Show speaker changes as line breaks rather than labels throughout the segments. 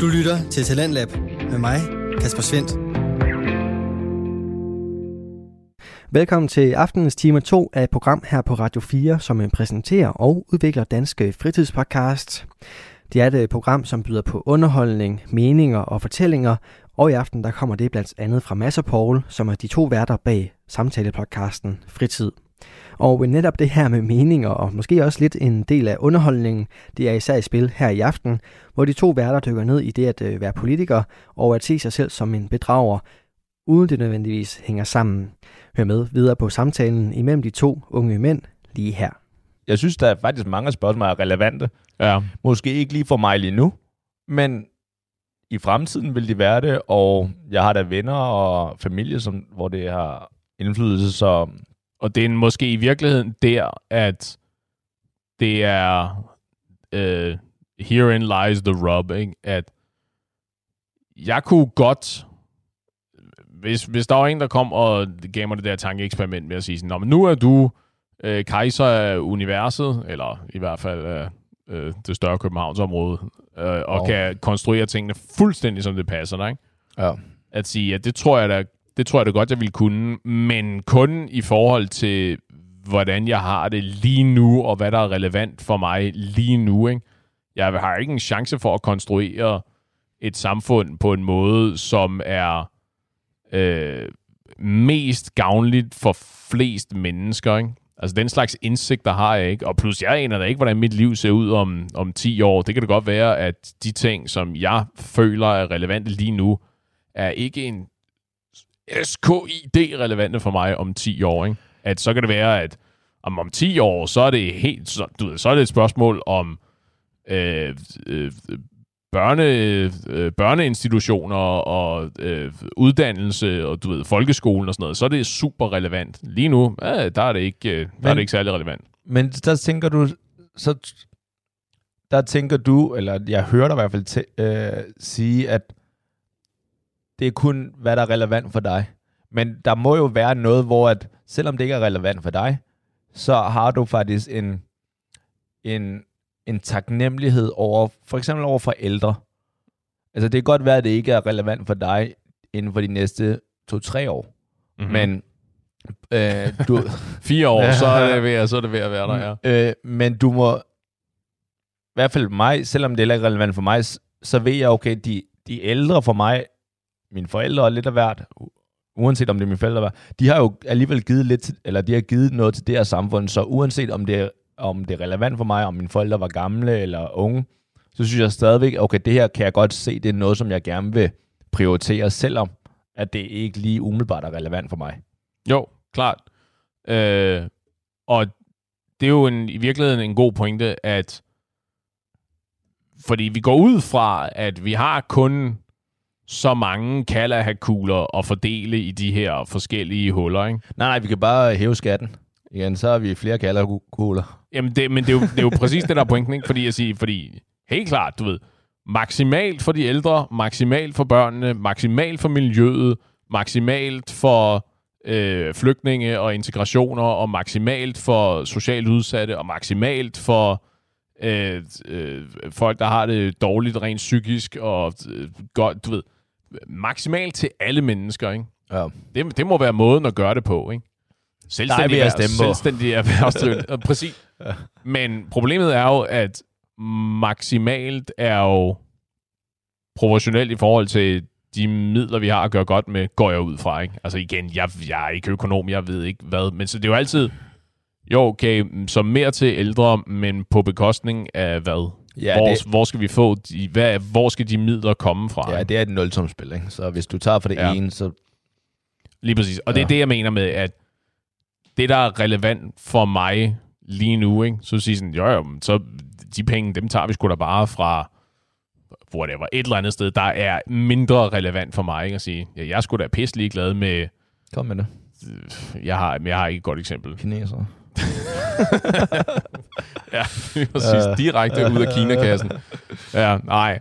Du lytter til Talentlab med mig, Kasper Svendt.
Velkommen til aftenens time 2 af et program her på Radio 4, som øh, præsenterer og udvikler danske fritidspodcast. Det er et øh, program, som byder på underholdning, meninger og fortællinger, og i aften der kommer det blandt andet fra Mads og Paul, som er de to værter bag samtalepodcasten Fritid. Og netop det her med meninger, og måske også lidt en del af underholdningen, det er især i spil her i aften, hvor de to værter dykker ned i det at øh, være politiker og at se sig selv som en bedrager, uden det nødvendigvis hænger sammen. Hør med videre på samtalen imellem de to unge mænd lige her.
Jeg synes, der er faktisk mange spørgsmål, der er relevante.
Ja.
Måske ikke lige for mig lige nu, men i fremtiden vil de være det, og jeg har da venner og familie, som, hvor det har indflydelse, så
Og det er måske i virkeligheden der, at det er uh, herein lies the rub, ikke? at jeg kunne godt, hvis, hvis der var en, der kom og gav mig det der tankeeksperiment med at sige sådan, Nå, men nu er du øh, kejser af universet, eller i hvert fald øh, det større Københavnsområde, øh, og oh. kan konstruere tingene fuldstændig, som det passer dig. Ikke?
ja.
at sige, at det tror jeg da, det tror jeg da godt, jeg ville kunne, men kun i forhold til, hvordan jeg har det lige nu, og hvad der er relevant for mig lige nu. Ikke? Jeg har ikke en chance for at konstruere et samfund på en måde, som er øh, mest gavnligt for flest mennesker. Ikke? Altså den slags indsigter har jeg ikke. Og plus jeg aner da ikke, hvordan mit liv ser ud om, om 10 år. Det kan det godt være, at de ting, som jeg føler er relevante lige nu, er ikke en SKID-relevante for mig om 10 år. Ikke? At så kan det være, at om, om 10 år, så er det helt, så, du ved, så er det et spørgsmål om øh, øh, børne, øh, børneinstitutioner og øh, uddannelse og du ved, folkeskolen og sådan noget, så er det super relevant. Lige nu, ja, der, er det ikke, øh, der
Men-
er det ikke særlig relevant.
Men der tænker du, så der tænker du, eller jeg hører dig i hvert fald til, øh, sige, at det er kun, hvad der er relevant for dig. Men der må jo være noget, hvor at, selvom det ikke er relevant for dig, så har du faktisk en, en, en taknemmelighed over, for eksempel over for ældre. Altså det kan godt være, at det ikke er relevant for dig inden for de næste to-tre år.
Mm-hmm.
Men øh, du,
Fire år, så er det ved, at- så er det ved at være der, ja.
Øh, men du må, i hvert fald mig, selvom det ikke er relevant for mig, så ved jeg, okay, de, de ældre for mig, mine forældre er lidt af hvert, uanset om det er mine forældre, de har jo alligevel givet lidt, eller de har givet noget til det her samfund, så uanset om det, er, om det er relevant for mig, om mine forældre var gamle eller unge, så synes jeg stadigvæk, okay, det her kan jeg godt se, det er noget, som jeg gerne vil prioritere, selvom at det ikke lige umiddelbart er relevant for mig.
Jo, klart. Øh, og det er jo en, i virkeligheden en god pointe, at fordi vi går ud fra, at vi har kun så mange Kalaha-kugler at fordele i de her forskellige huller, ikke?
Nej, nej, vi kan bare hæve skatten. Igen, så har vi flere kalderkugler.
Jamen, det, men det er, jo, det er jo præcis det, der er pointen, ikke? Fordi, jeg siger, fordi helt klart, du ved, maksimalt for de ældre, maksimalt for børnene, maksimalt for miljøet, maksimalt for øh, flygtninge og integrationer, og maksimalt for socialt udsatte, og maksimalt for øh, øh, folk, der har det dårligt rent psykisk, og øh, godt, du ved, maksimalt til alle mennesker, ikke?
Ja.
Det, det må være måden at gøre det på, ikke? Selvstændig, erhverv-
stemme på.
selvstændig erhvervsdrivende. Præcis. Men problemet er jo, at maksimalt er jo proportionelt i forhold til de midler, vi har at gøre godt med, går jeg ud fra. Ikke? Altså igen, jeg, jeg er ikke økonom, jeg ved ikke hvad. Men så det er jo altid, jo okay, så mere til ældre, men på bekostning af hvad?
Ja,
hvor,
det-
hvor skal vi få, de, hvad, hvor skal de midler komme fra?
Ja, det er et nulsumspil, ikke? Så hvis du tager for det
Ja.
ja. ene, så...
Lige præcis. Og det er
Ja.
det, jeg mener med, at det, der er relevant for mig lige nu, ikke? så siger sådan, jo, jo, så de penge, dem tager vi sgu da bare fra whatever, et eller andet sted, der er mindre relevant for mig, ikke? At sige, ja, jeg er sgu da pisselig glad med,
Kom med det.
jeg har, jeg har ikke et godt eksempel.
Kineser.
Ja, præcis.
Øh.
Direkte ud af Kina-kassen. Ja, nej.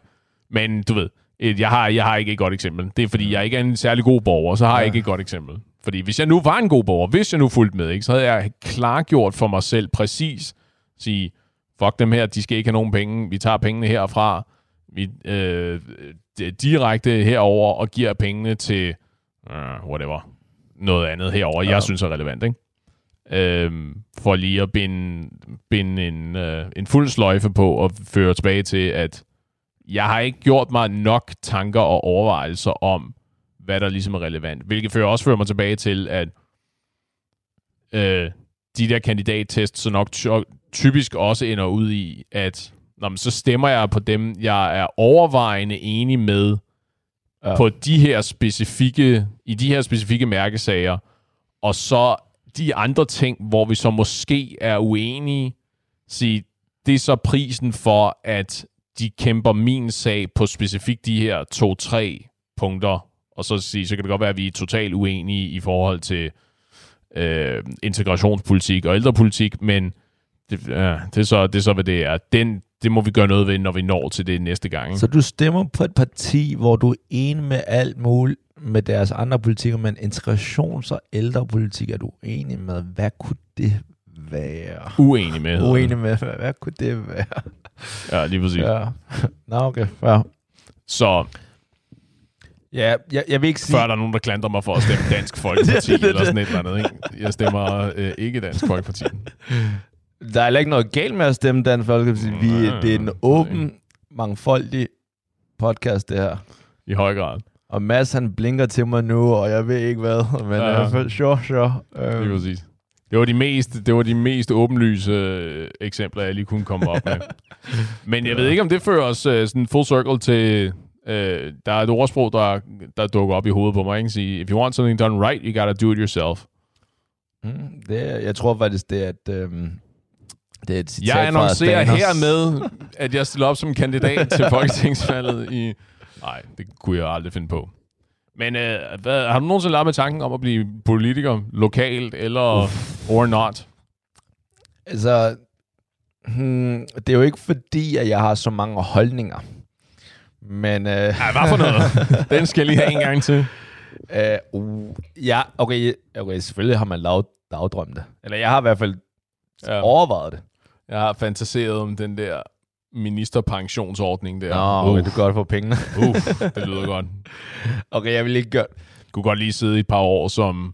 Men du ved, jeg, har, jeg har ikke et godt eksempel. Det er, fordi jeg ikke er en særlig god borger, så har jeg ikke et godt eksempel. Fordi hvis jeg nu var en god borger, hvis jeg nu fulgte med, ikke, så havde jeg klargjort for mig selv præcis, sige, fuck dem her, de skal ikke have nogen penge, vi tager pengene herfra, mit, øh, direkte herover og giver pengene til uh, whatever, noget andet herover. Ja. jeg synes er relevant, ikke? Øhm, for lige at binde, binde en, øh, en fuld sløjfe på og føre tilbage til, at jeg har ikke gjort mig nok tanker og overvejelser om, hvad der ligesom er relevant. Hvilket fører også fører mig tilbage til, at øh, de der kandidattest så nok ty- typisk også ender ud i, at når man så stemmer jeg på dem, jeg er overvejende enig med
ja.
på de her specifikke, i de her specifikke mærkesager, og så de andre ting, hvor vi så måske er uenige, sige, det er så prisen for, at de kæmper min sag på specifikt de her to-tre punkter, og så sige, så kan det godt være, at vi er totalt uenige i forhold til øh, integrationspolitik og ældrepolitik, men det, ja, det, er så, det er så, hvad det er. Den, det må vi gøre noget ved, når vi når til det næste gang. Ikke?
Så du stemmer på et parti, hvor du er enig med alt muligt med deres andre politikker, men integrations- og ældrepolitik er du enig med. Hvad kunne det være?
Uenig med.
Uenig
det.
med, hvad, hvad kunne det være?
Ja, lige præcis. Ja.
Ja. Nå, okay. Ja.
Så
Ja, jeg, jeg vil ikke sige...
før der er nogen, der klandrer mig for at stemme Dansk Folkeparti,
Det er det.
eller sådan et eller andet. Ikke? Jeg stemmer øh, ikke Dansk Folkeparti.
Der er ikke noget galt med at stemme Dansk Folkeparti. Vi, det er en åben, mangfoldig podcast, det her.
I høj grad.
Og Mads, han blinker til mig nu, og jeg ved ikke hvad. Men
Ja,
ja, fald, sure, sure.
Lige
Øhm,
præcis. Det var de mest, det var de mest åbenlyse øh, eksempler, jeg lige kunne komme op med. Men jeg ved ikke, om det fører os øh, sådan full circle til... Øh, der er et ordsprog, der, der dukker op i hovedet på mig. Ikke? Sige, If you want something done right, you gotta do it yourself.
mm, det, er- jeg tror faktisk, det er et, øhm, det er et citat
Jeg annoncerer
fra
hermed, at jeg stiller op som kandidat til folketingsvalget i... Nej, det kunne jeg aldrig finde på. Men øh, hvad, har du nogensinde lavet med tanken om at blive politiker lokalt, eller Uff. or not?
Altså, hmm, det er jo ikke fordi, at jeg har så mange holdninger. Men... Øh,
Ja, hvad for noget? Den skal jeg lige have en gang til.
uh, ja, okay, okay, selvfølgelig har man lavet dagdrømte. Eller jeg har i hvert fald
Ja.
overvejet det.
Jeg har fantaseret om den der ministerpensionsordning der.
Nå, okay, du kan godt få pengene.
uh, det lyder godt.
okay, jeg vil ikke gøre...
Kunne godt lige sidde i et par år som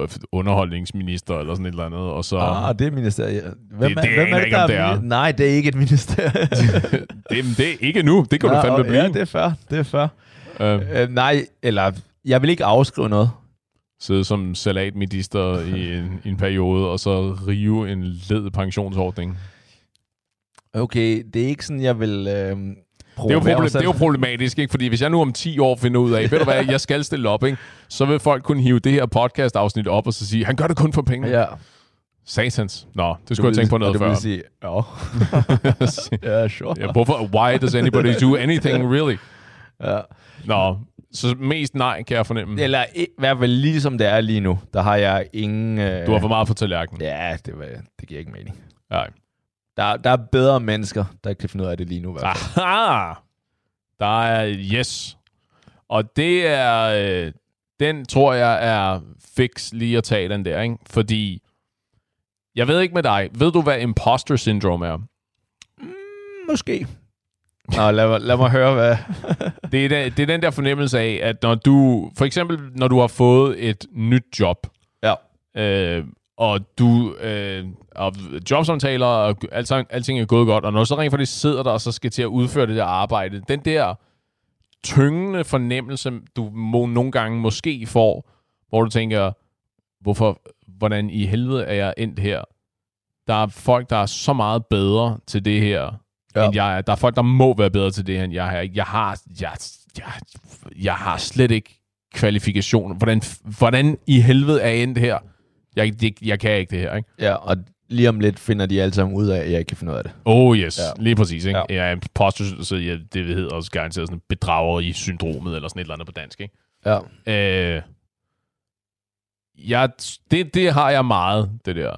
øh, underholdningsminister eller sådan et eller andet, og så...
Ah, det er ministeriet. Hvem,
Det- det
hvem er
jeg ikke,
der
det er.
Nej, det er ikke et ministerium.
det, det er ikke nu. Det kan du
Nå,
fandme blive.
Ja, det er fair. Det er fair.
øh,
Øh, nej, eller... Jeg vil ikke afskrive noget.
Sidde som salatminister i en, i en periode, og så rive en led pensionsordning.
Okay, det er ikke sådan, jeg vil... Øh,
Det er, jo problem, det er jo problematisk, ikke? Fordi hvis jeg nu om 10 år finder ud af, ved du hvad, jeg skal stille op, ikke? så vil folk kunne hive det her podcast-afsnit op og så sige, han gør det kun for penge.
Ja.
Satans. Nå, det skulle jeg tænke på noget
og
før.
Det vil sige, ja. ja, sure.
ja, hvorfor? Why does anybody do anything, really?
Ja.
Nå, så mest nej, kan jeg fornemme.
Eller i, hvert fald lige som det er lige nu, der har jeg ingen... Øh,
Du har for meget på tallerkenen.
Ja, det, var, det giver ikke mening.
Nej.
Der, der er bedre mennesker, der kan finde ud af det lige nu. i hvert fald.
Aha! Der er yes. Og det er... Øh, den tror jeg er fix lige at tage den der, ikke? Fordi... Jeg ved ikke med dig. Ved du, hvad imposter syndrome er?
Måske. Nå, lad, mig- lad mig høre, hvad...
Det er, den, det er den der fornemmelse af, at når du... For eksempel, når du har fået et nyt job,
Ja.
øh, og du øh, og jobsamtaler, og alting, alting er gået godt, og når du så rent faktisk sidder der, og så skal til at udføre det der arbejde, den der tyngende fornemmelse, du må, nogle gange måske får, hvor du tænker, hvorfor, hvordan i helvede er jeg endt her? Der er folk, der er så meget bedre til det her,
Ja.
end jeg er. Der er folk, der må være bedre til det end jeg er. Jeg har, jeg, jeg, jeg har slet ikke kvalifikationer. Hvordan, hvordan i helvede er jeg endt her? Jeg, det, jeg kan ikke det her, ikke?
Ja, og lige om lidt finder de alle sammen ud af, at jeg ikke kan finde ud af det.
Oh yes,
Ja.
lige præcis. Ikke?
Ja.
Jeg er imposter, så jeg, det hedder også garanteret sådan bedrageri-syndromet, eller sådan et eller andet på dansk. Ikke?
Ja.
Øh, jeg, det, det har jeg meget, det der.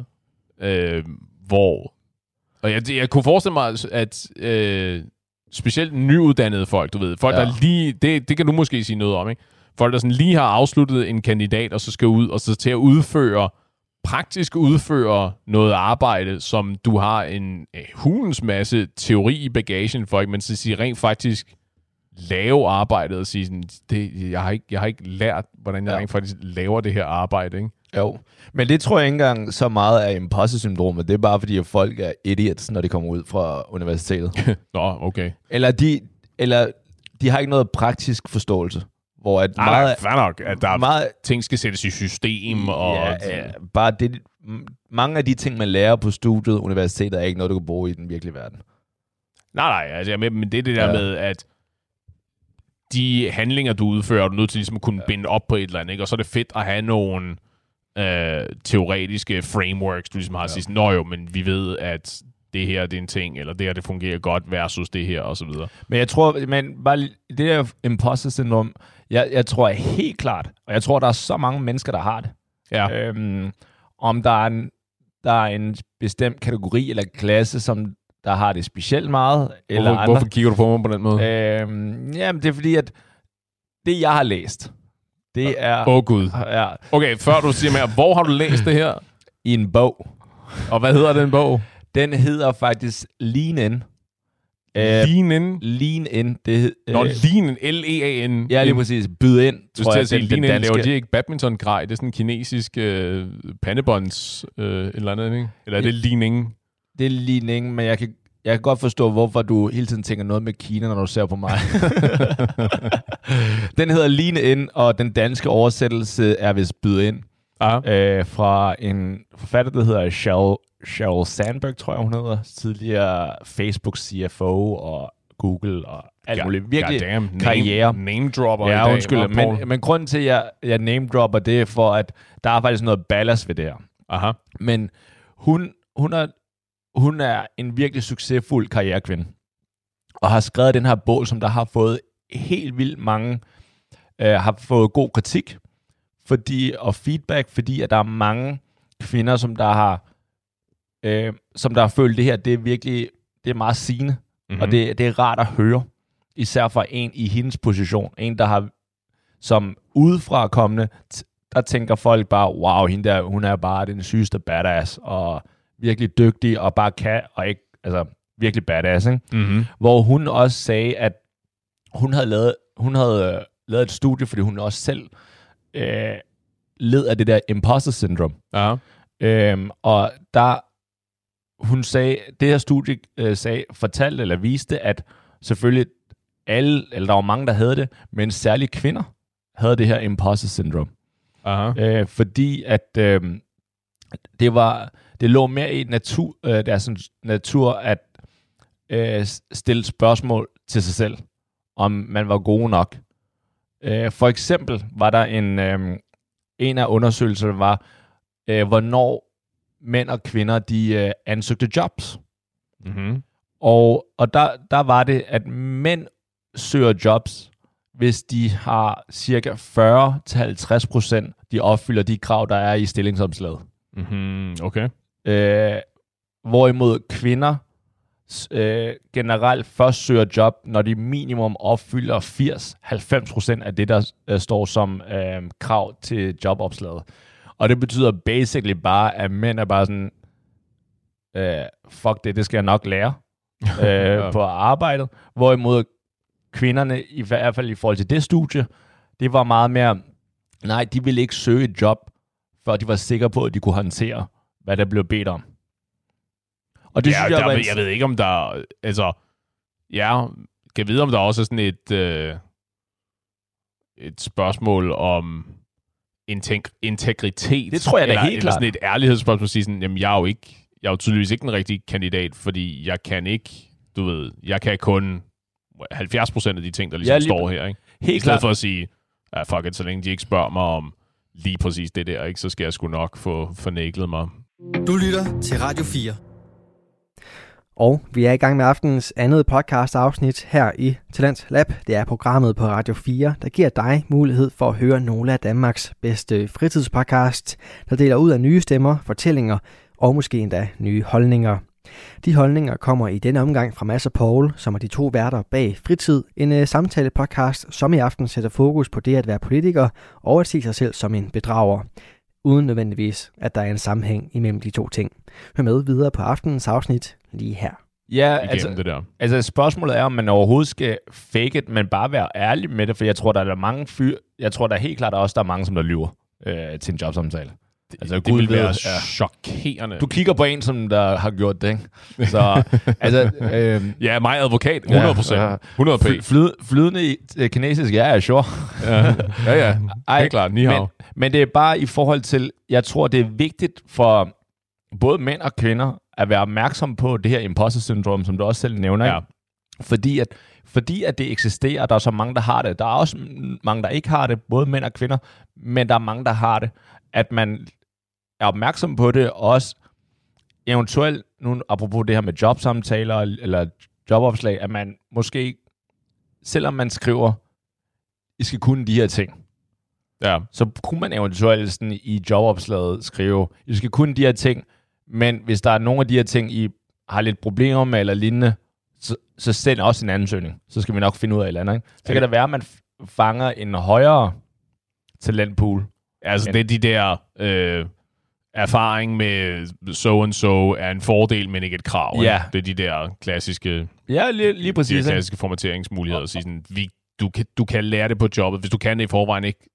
Øh, hvor... Og jeg, jeg kunne forestille mig, at øh, specielt nyuddannede folk, du ved, folk,
Ja.
der lige... Det, det kan du måske sige noget om, ikke? Folk, der sådan lige har afsluttet en kandidat, og så skal ud, og så til at udføre praktisk udfører noget arbejde, som du har en øh, hulens masse teori i bagagen for, ikke? men så sige rent faktisk lave arbejdet og sige sådan, det, jeg, har ikke, jeg har ikke lært, hvordan jeg
Ja.
rent faktisk laver det her arbejde. Ikke?
Jo. Men det tror jeg ikke engang så meget er imposter-syndromet. Det er bare fordi, at folk er idiots, når de kommer ud fra universitetet.
Nå, okay.
eller, de, eller de har ikke noget praktisk forståelse. Hvor at
Nej,
meget,
fair nok, at der er
meget,
ting skal sættes i system. Og,
ja, ja, bare det, mange af de ting, man lærer på studiet, universitetet, er ikke noget, du kan bruge i den virkelige verden.
Nej, nej, altså, jeg med, men det er det der
ja.
med, at de handlinger, du udfører, er du nødt til ligesom at kunne ja. binde op på et eller andet, ikke? og så er det fedt at have nogle øh, teoretiske frameworks, du ligesom har ja. sådan, nå jo, men vi ved, at det her det er en ting, eller det her det fungerer godt versus det her, og så videre.
Men jeg tror, men bare det der imposter syndrom, jeg, jeg tror helt klart, og jeg tror, der er så mange mennesker, der har det.
Ja,
Øhm, om der er, en, der er en bestemt kategori eller klasse, som der har det specielt meget, eller
hvorfor,
andre.
hvorfor kigger du på mig på den måde?
Øhm, jamen, det er fordi, at det, jeg har læst, det er
Åh oh, gud.
ja,
Okay, før du siger mere, hvor har du læst det her?
i en bog.
Og hvad hedder den bog?
Den hedder faktisk Lean In. Øh,
Lean In.
Lean In. Det, hed-
Nå,
øh,
Lean In. L-E-A-N.
ja, lige præcis. Byd ind,
Du
tror
skal
jeg,
at
den,
sige, Lean In, laver de ikke badminton-grej? Det er sådan en kinesisk øh, pandebånds øh, eller andet, ikke? Eller er det ligning?
Det er ligning, men jeg kan, jeg kan godt forstå, hvorfor du hele tiden tænker noget med Kina, når du ser på mig. den hedder Lean In, og den danske oversættelse er vist Byd Ind.
Ah.
øh, fra en forfatter, der hedder Sheryl, Sheryl Sandberg, tror jeg, hun hedder. Tidligere Facebook CFO og Google og alt muligt. Virkelig
Goddamn, name,
karriere.
Name dropper i
Ja,
dag,
undskyld, men, men grunden til, at jeg, jeg name dropper, det er for, at der er faktisk noget ballast ved det her.
Aha.
Men hun, hun, er, hun er en virkelig succesfuld karrierekvinde, og har skrevet den her bog, som der har fået helt vildt mange, øh, har fået god kritik fordi, og feedback, fordi at der er mange kvinder, som der har, øh, som der har følt det her, det er virkelig, det er meget sigende,
Mhm.
mm-hmm. og det, det er rart at høre, især fra en i hendes position, en der har, som udefra kommende, der tænker folk bare, wow, hende der, hun er bare den sygeste badass, og virkelig dygtig, og bare kan, og ikke, altså, virkelig badass, ikke?
Mm-hmm.
Hvor hun også sagde, at hun havde lavet, hun havde øh, lavet et studie, fordi hun også selv øh, led af det der imposter syndrome.
Ja.
Øhm, og der, hun sagde, det her studie øh, sagde, fortalte eller viste, at selvfølgelig alle, eller der var mange, der havde det, men særligt kvinder havde det her imposter syndrome.
Aha.
Øh, fordi at øh, det var det lå mere i natur, øh, deres sådan natur at øh, stille spørgsmål til sig selv, om man var god nok. Øh, for eksempel var der en, øh, en af undersøgelserne var, øh, hvornår mænd og kvinder de øh, ansøgte jobs.
Mm-hmm.
Og, og der, der var det, at mænd søger jobs, hvis de har cirka 40-50 procent, de opfylder de krav, der er i stillingsomslaget.
Mm-hmm. Okay.
Øh, hvorimod kvinder øh, generelt først søger job, når de minimum opfylder 80-90 procent af det, der øh, står som øh, krav til jobopslaget. Og det betyder basically bare, at mænd er bare sådan, øh, fuck det, det skal jeg nok lære øh, på arbejdet. Hvorimod kvinderne, i hvert fald i forhold til det studie, det var meget mere, nej, de ville ikke søge et job, før de var sikre på, at de kunne håndtere, hvad der blev bedt om. Og det
ja,
synes jeg,
der,
var
jeg,
en-
jeg ved ikke, om der... Altså, ja, kan vide, om der også er sådan et... Øh, et spørgsmål om integ- integritet.
Det tror jeg da
eller,
helt
eller
klart.
sådan et ærlighedsspørgsmål, at sige sådan, jamen, jeg er jo ikke... Jeg er jo tydeligvis ikke en rigtig kandidat, fordi jeg kan ikke, du ved, jeg kan kun 70 procent af de ting, der ligesom
Ja, lige
står her, ikke? I
helt
stedet
klart,
for at sige, ja, fuck it, så længe de ikke spørger mig om lige præcis det der, ikke, så skal jeg sgu nok få fornæglet mig.
Du lytter til Radio 4.
Og vi er i gang med aftenens andet podcast afsnit her i Talents Lab. Det er programmet på Radio 4, der giver dig mulighed for at høre nogle af Danmarks bedste fritidspodcast, der deler ud af nye stemmer, fortællinger og måske endda nye holdninger. De holdninger kommer i denne omgang fra Mads og Paul, som er de to værter bag Fritid, en uh, samtale-podcast, som i aften sætter fokus på det at være politiker og at se sig selv som en bedrager. uden nødvendigvis, at der er en sammenhæng imellem de to ting. Hør med videre på aftenens afsnit lige her.
Ja, altså,
det der.
altså spørgsmålet er, om man overhovedet skal fake it, men bare være ærlig med det, for jeg tror, der er mange fyr, jeg tror, der er helt klart også, der er mange, som der lyver øh, til en jobsamtale. Altså,
det
Gud
vil
ved,
være
ja.
chokerende.
Du kigger på en, som der har gjort det, ikke? Så, altså, øh,
Ja, mig advokat. 100 procent.
Ja, ja.
100 p.
fly, flyd, flydende øh, kinesisk, ja, ja, sure.
Ja, ja. ja.
Ej,
Helt klart. Ni.
Men, men det er bare i forhold til, jeg tror, det er vigtigt for både mænd og kvinder at være opmærksom på det her imposter syndrom, som du også selv nævner.
Ja.
ikke? Fordi at, fordi at det eksisterer, der er så mange, der har det. Der er også mange, der ikke har det, både mænd og kvinder, men der er mange, der har det. At man er opmærksom på det, og også eventuelt, nu apropos det her med jobsamtaler eller jobopslag, at man måske, selvom man skriver, I skal kunne de her ting,
Ja.
så kunne man eventuelt sådan i jobopslaget skrive, I skal kunne de her ting, men hvis der er nogle af de her ting, I har lidt problemer med eller lignende, så, så send også en ansøgning. Så skal vi nok finde ud af et eller andet. Ikke? Så
Ja.
kan det være, at man fanger en højere talentpool.
Altså,
Men-
det er de der øh, erfaring med so and so er en fordel, men ikke et krav. ikke?
Ja.
Det er de der klassiske,
Ja, lige, lige
de
præcis.
der
ikke?
klassiske formateringsmuligheder. At sige sådan, vi, du, kan, du kan lære det på jobbet. Hvis du kan det i forvejen, ikke,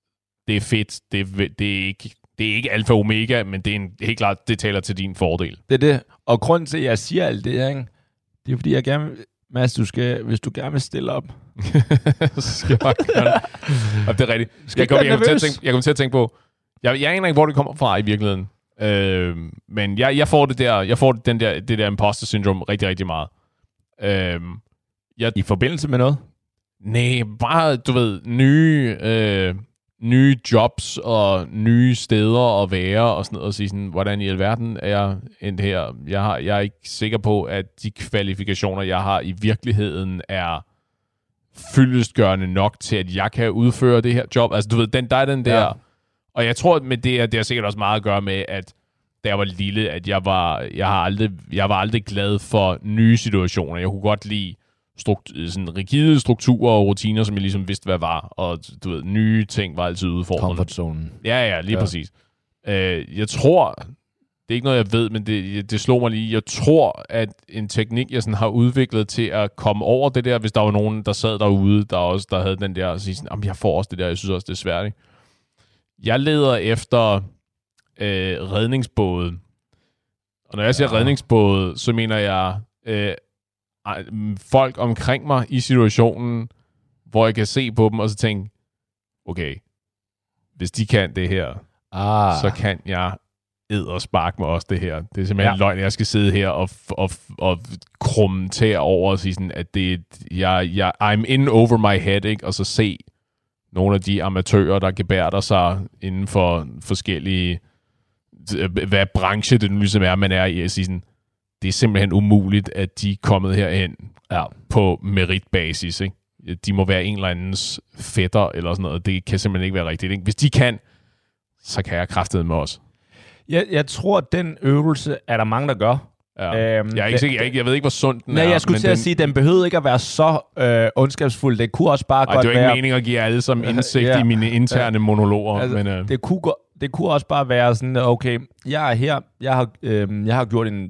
det er fedt. Det er, det er ikke det er ikke alfa og omega, men det er en, helt klart, det taler til din fordel.
Det er det. Og grunden til, at jeg siger alt det, ikke? Det er fordi, jeg gerne Mads, du skal, hvis du gerne vil stille op,
så skal jeg bare gøre det. Det er rigtigt.
Skal
Jeg
ikke
jeg, kommer til at tænke, jeg kommer til at tænke på, jeg, jeg aner ikke, hvor det kommer fra i virkeligheden. Øh, men jeg, jeg får det der, jeg får den der, det der imposter syndrom rigtig, rigtig meget. Øh,
i forbindelse med noget.
nej, bare, du ved, nye, øh, nye jobs og nye steder at være og sådan noget, og sige sådan, hvordan i alverden er jeg endt her? Jeg, har, jeg er ikke sikker på, at de kvalifikationer, jeg har i virkeligheden er fyldestgørende nok til, at jeg kan udføre det her job. Altså, du ved, den, der er den der...
Ja.
Og jeg tror, med det, at det har sikkert også meget at gøre med, at da jeg var lille, at jeg var, jeg har aldrig, jeg var aldrig glad for nye situationer. Jeg kunne godt lide strukt, sådan rigide strukturer og rutiner, som jeg ligesom vidste, hvad var. Og du ved, nye ting var altid udfordrende.
zone.
Ja, ja, lige
Ja.
præcis. Øh, jeg tror, det er ikke noget, jeg ved, men det, det slog mig lige. Jeg tror, at en teknik, jeg sådan har udviklet til at komme over det der, hvis der var nogen, der sad derude, der også der havde den der, at sige sådan, "Jamen, jeg får også det der, jeg synes også, det er svært. Ikke? Jeg leder efter øh, redningsbåde. Og når jeg siger
Ja.
redningsbåde, så mener jeg øh, folk omkring mig i situationen, hvor jeg kan se på dem og så tænke, okay, hvis de kan det her,
Ah.
så kan jeg og spark med også det her. Det er simpelthen
Ja.
løgn, at jeg skal sidde her og, og, og krumme til over og sige sådan, at det, jeg, jeg, I'm in over my head, ikke? og så se nogle af de amatører, der gebærder sig inden for forskellige, hvad branche det nu ligesom er, man er i, at sige sådan, det er simpelthen umuligt, at de er kommet herhen
ja.
på meritbasis. Ikke? De må være en eller andens fætter eller sådan noget. Det kan simpelthen ikke være rigtigt. Ikke? Hvis de kan, så kan jeg kraftede med os.
Jeg, jeg tror, at den øvelse er der mange, der gør.
Ja.
Øhm,
jeg, er ikke jeg, ikke, jeg ved ikke, hvor sund den
Nej,
er.
jeg skulle
men
til
den,
at sige, at den behøvede ikke at være så øh, ondskabsfuld. Det kunne også bare
Ej,
godt
det er jo
være...
ikke meningen at give alle som indsigt
Ja.
i mine interne monologer.
Altså,
men, øh,
det, kunne, det kunne også bare være sådan, okay, jeg er her, jeg har, øh, jeg har gjort en,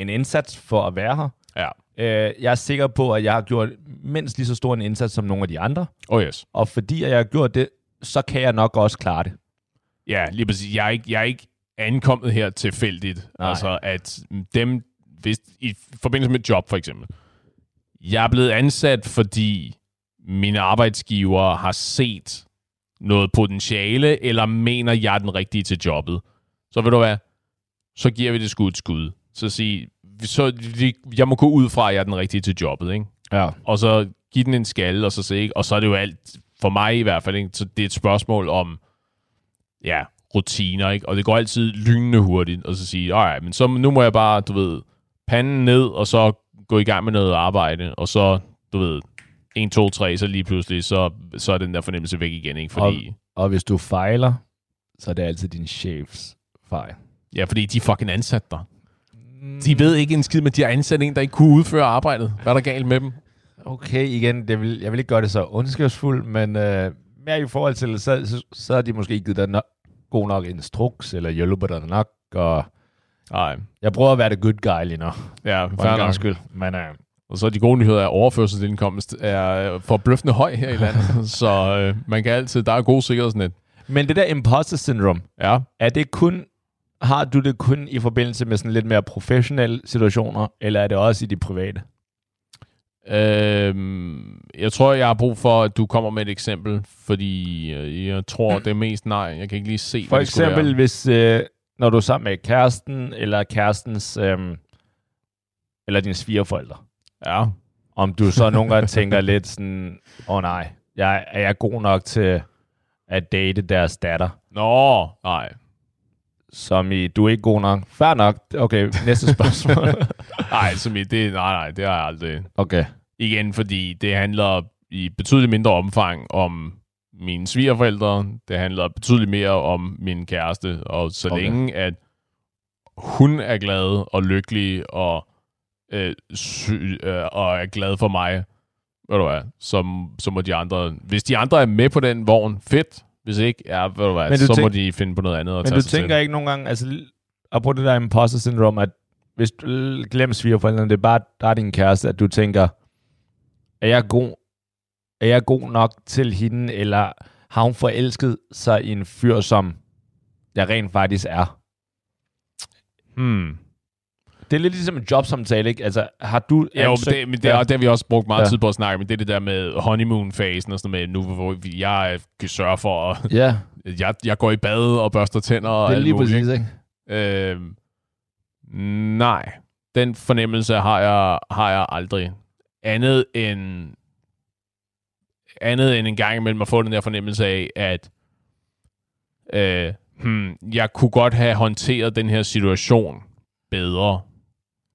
en indsats for at være her.
Ja.
Øh, jeg er sikker på, at jeg har gjort mindst lige så stor en indsats som nogle af de andre.
oh yes.
Og fordi jeg har gjort det, så kan jeg nok også klare det.
Ja, lige præcis. Jeg er ikke, jeg er ikke ankommet her tilfældigt.
Nej.
Altså, at dem, hvis, i forbindelse med et job for eksempel, jeg er blevet ansat, fordi mine arbejdsgiver har set noget potentiale, eller mener, jeg er den rigtige til jobbet. Så ved du hvad? Så giver vi det skud et skud. Så sig, så jeg må gå ud fra, at jeg er den rigtige til jobbet, ikke?
Ja.
og så give den en skalle, og så se, ikke? og så er det jo alt, for mig i hvert fald, ikke? så det er et spørgsmål om, ja, rutiner, ikke? og det går altid lynende hurtigt, og så sige, alright, men så nu må jeg bare, du ved, panden ned, og så gå i gang med noget arbejde, og så, du ved, 1, 2, 3, så lige pludselig, så, så er den der fornemmelse væk igen, ikke? Fordi,
Og hvis du fejler, så er det altid din chefs fejl.
ja, fordi de fucking ansat der. De ved ikke en skid, men de har ansat en, der ikke kunne udføre arbejdet. Hvad er der galt med dem?
Okay, igen, det vil, jeg vil ikke gøre det så ondskabsfuldt, men øh, mere i forhold til, så, så, så har de måske ikke givet dig no- god nok instruks, eller hjælper dig nok, og
Nej,
jeg prøver at være the good guy lige nu,
ja,
for
fair
en gang
nok.
skyld. Men øh,
Og så de gode nyheder er, at overførselsindkomst er forbløffende høj her i landet, så øh, man kan altid, der er god sikkerhedsnet.
Men det der imposter syndrome,
Ja,
er det kun, har du det kun i forbindelse med sådan lidt mere professionelle situationer, eller er det også i de private?
Øhm, jeg tror, jeg har brug for, at du kommer med et eksempel, fordi øh, jeg tror, det er mest nej. Jeg kan ikke lige se,
For
hvad det skulle
eksempel,
være.
hvis øh, når du er sammen med kæresten, eller kærestens, øh, eller dine svigerforældre,
Ja,
om du så nogle gange tænker lidt sådan, åh oh, nej, jeg, er jeg god nok til at date deres datter?
Nå, nej.
Som i, du er ikke god nok. Fair nok. Okay, næste spørgsmål.
Nej, som i, det, nej, nej, det har jeg aldrig.
okay.
Igen, fordi det handler i betydeligt mindre omfang om mine svigerforældre. Det handler betydeligt mere om min kæreste. Og så
Okay.
længe, at hun er glad og lykkelig og, øh, sy- øh, og er glad for mig, ved du hvad, så, så må de andre... Hvis de andre er med på den vogn, fedt. Hvis ikke, ja, ved du hvad,
Men du
så må
tænk-
de finde på noget andet at
Men du tænker
til.
ikke nogle gange, altså, apropos det der imposter syndrome, at hvis du glemmer svigerforældrene, det er bare, der er din kæreste, at du tænker, er jeg god, er jeg god nok til hende, eller har hun forelsket sig i en fyr, som jeg rent faktisk er?
Hmm.
Det er lidt ligesom en jobsamtale, ikke? Altså, har du...
Ja, jo, men det, men det, og det har vi også brugt meget
Ja.
ja. tid på at snakke, men det er det der med honeymoon-fasen og sådan noget med, nu hvor vi- jeg kan sørge for, at
Ja,
jeg, jeg går i bad og børster tænder og
det er
alt
lige
muligt.
præcis, ikke?
Øh, nej, den fornemmelse har jeg, har jeg aldrig. Andet end, andet end en gang imellem at få den der fornemmelse af, at øh, hmm, jeg kunne godt have håndteret den her situation bedre.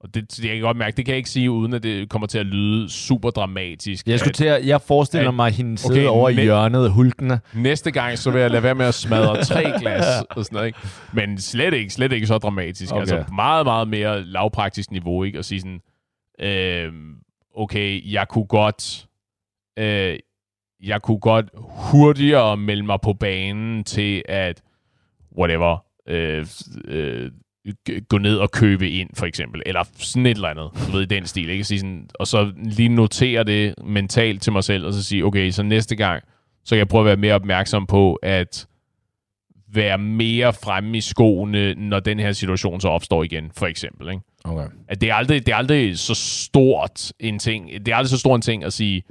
Og det, det, jeg kan godt mærke, det kan jeg ikke sige, uden at det kommer til at lyde super dramatisk.
Jeg, skulle
at
til at, jeg forestiller
at-
mig hende sidde
Okay,
over i hjørnet, hulkende.
Næste gang, så vil jeg lade være med at smadre tre glas og sådan noget, ikke? Men slet ikke, slet ikke så dramatisk.
Okay.
Altså meget, meget mere lavpraktisk niveau, ikke? At sige sådan, øh, okay, jeg kunne godt, øh, jeg kunne godt hurtigere melde mig på banen til at, whatever, øh, øh, gå ned og købe ind, for eksempel. Eller sådan et eller andet, du ved, i den stil. Ikke? Sige sådan, og så lige notere det mentalt til mig selv, og så sige, okay, så næste gang, så kan jeg prøve at være mere opmærksom på at være mere fremme i skoene, når den her situation så opstår igen, for eksempel. Ikke?
Okay.
At det, er aldrig, det er aldrig så stort en ting. Det er aldrig så stor en ting at sige,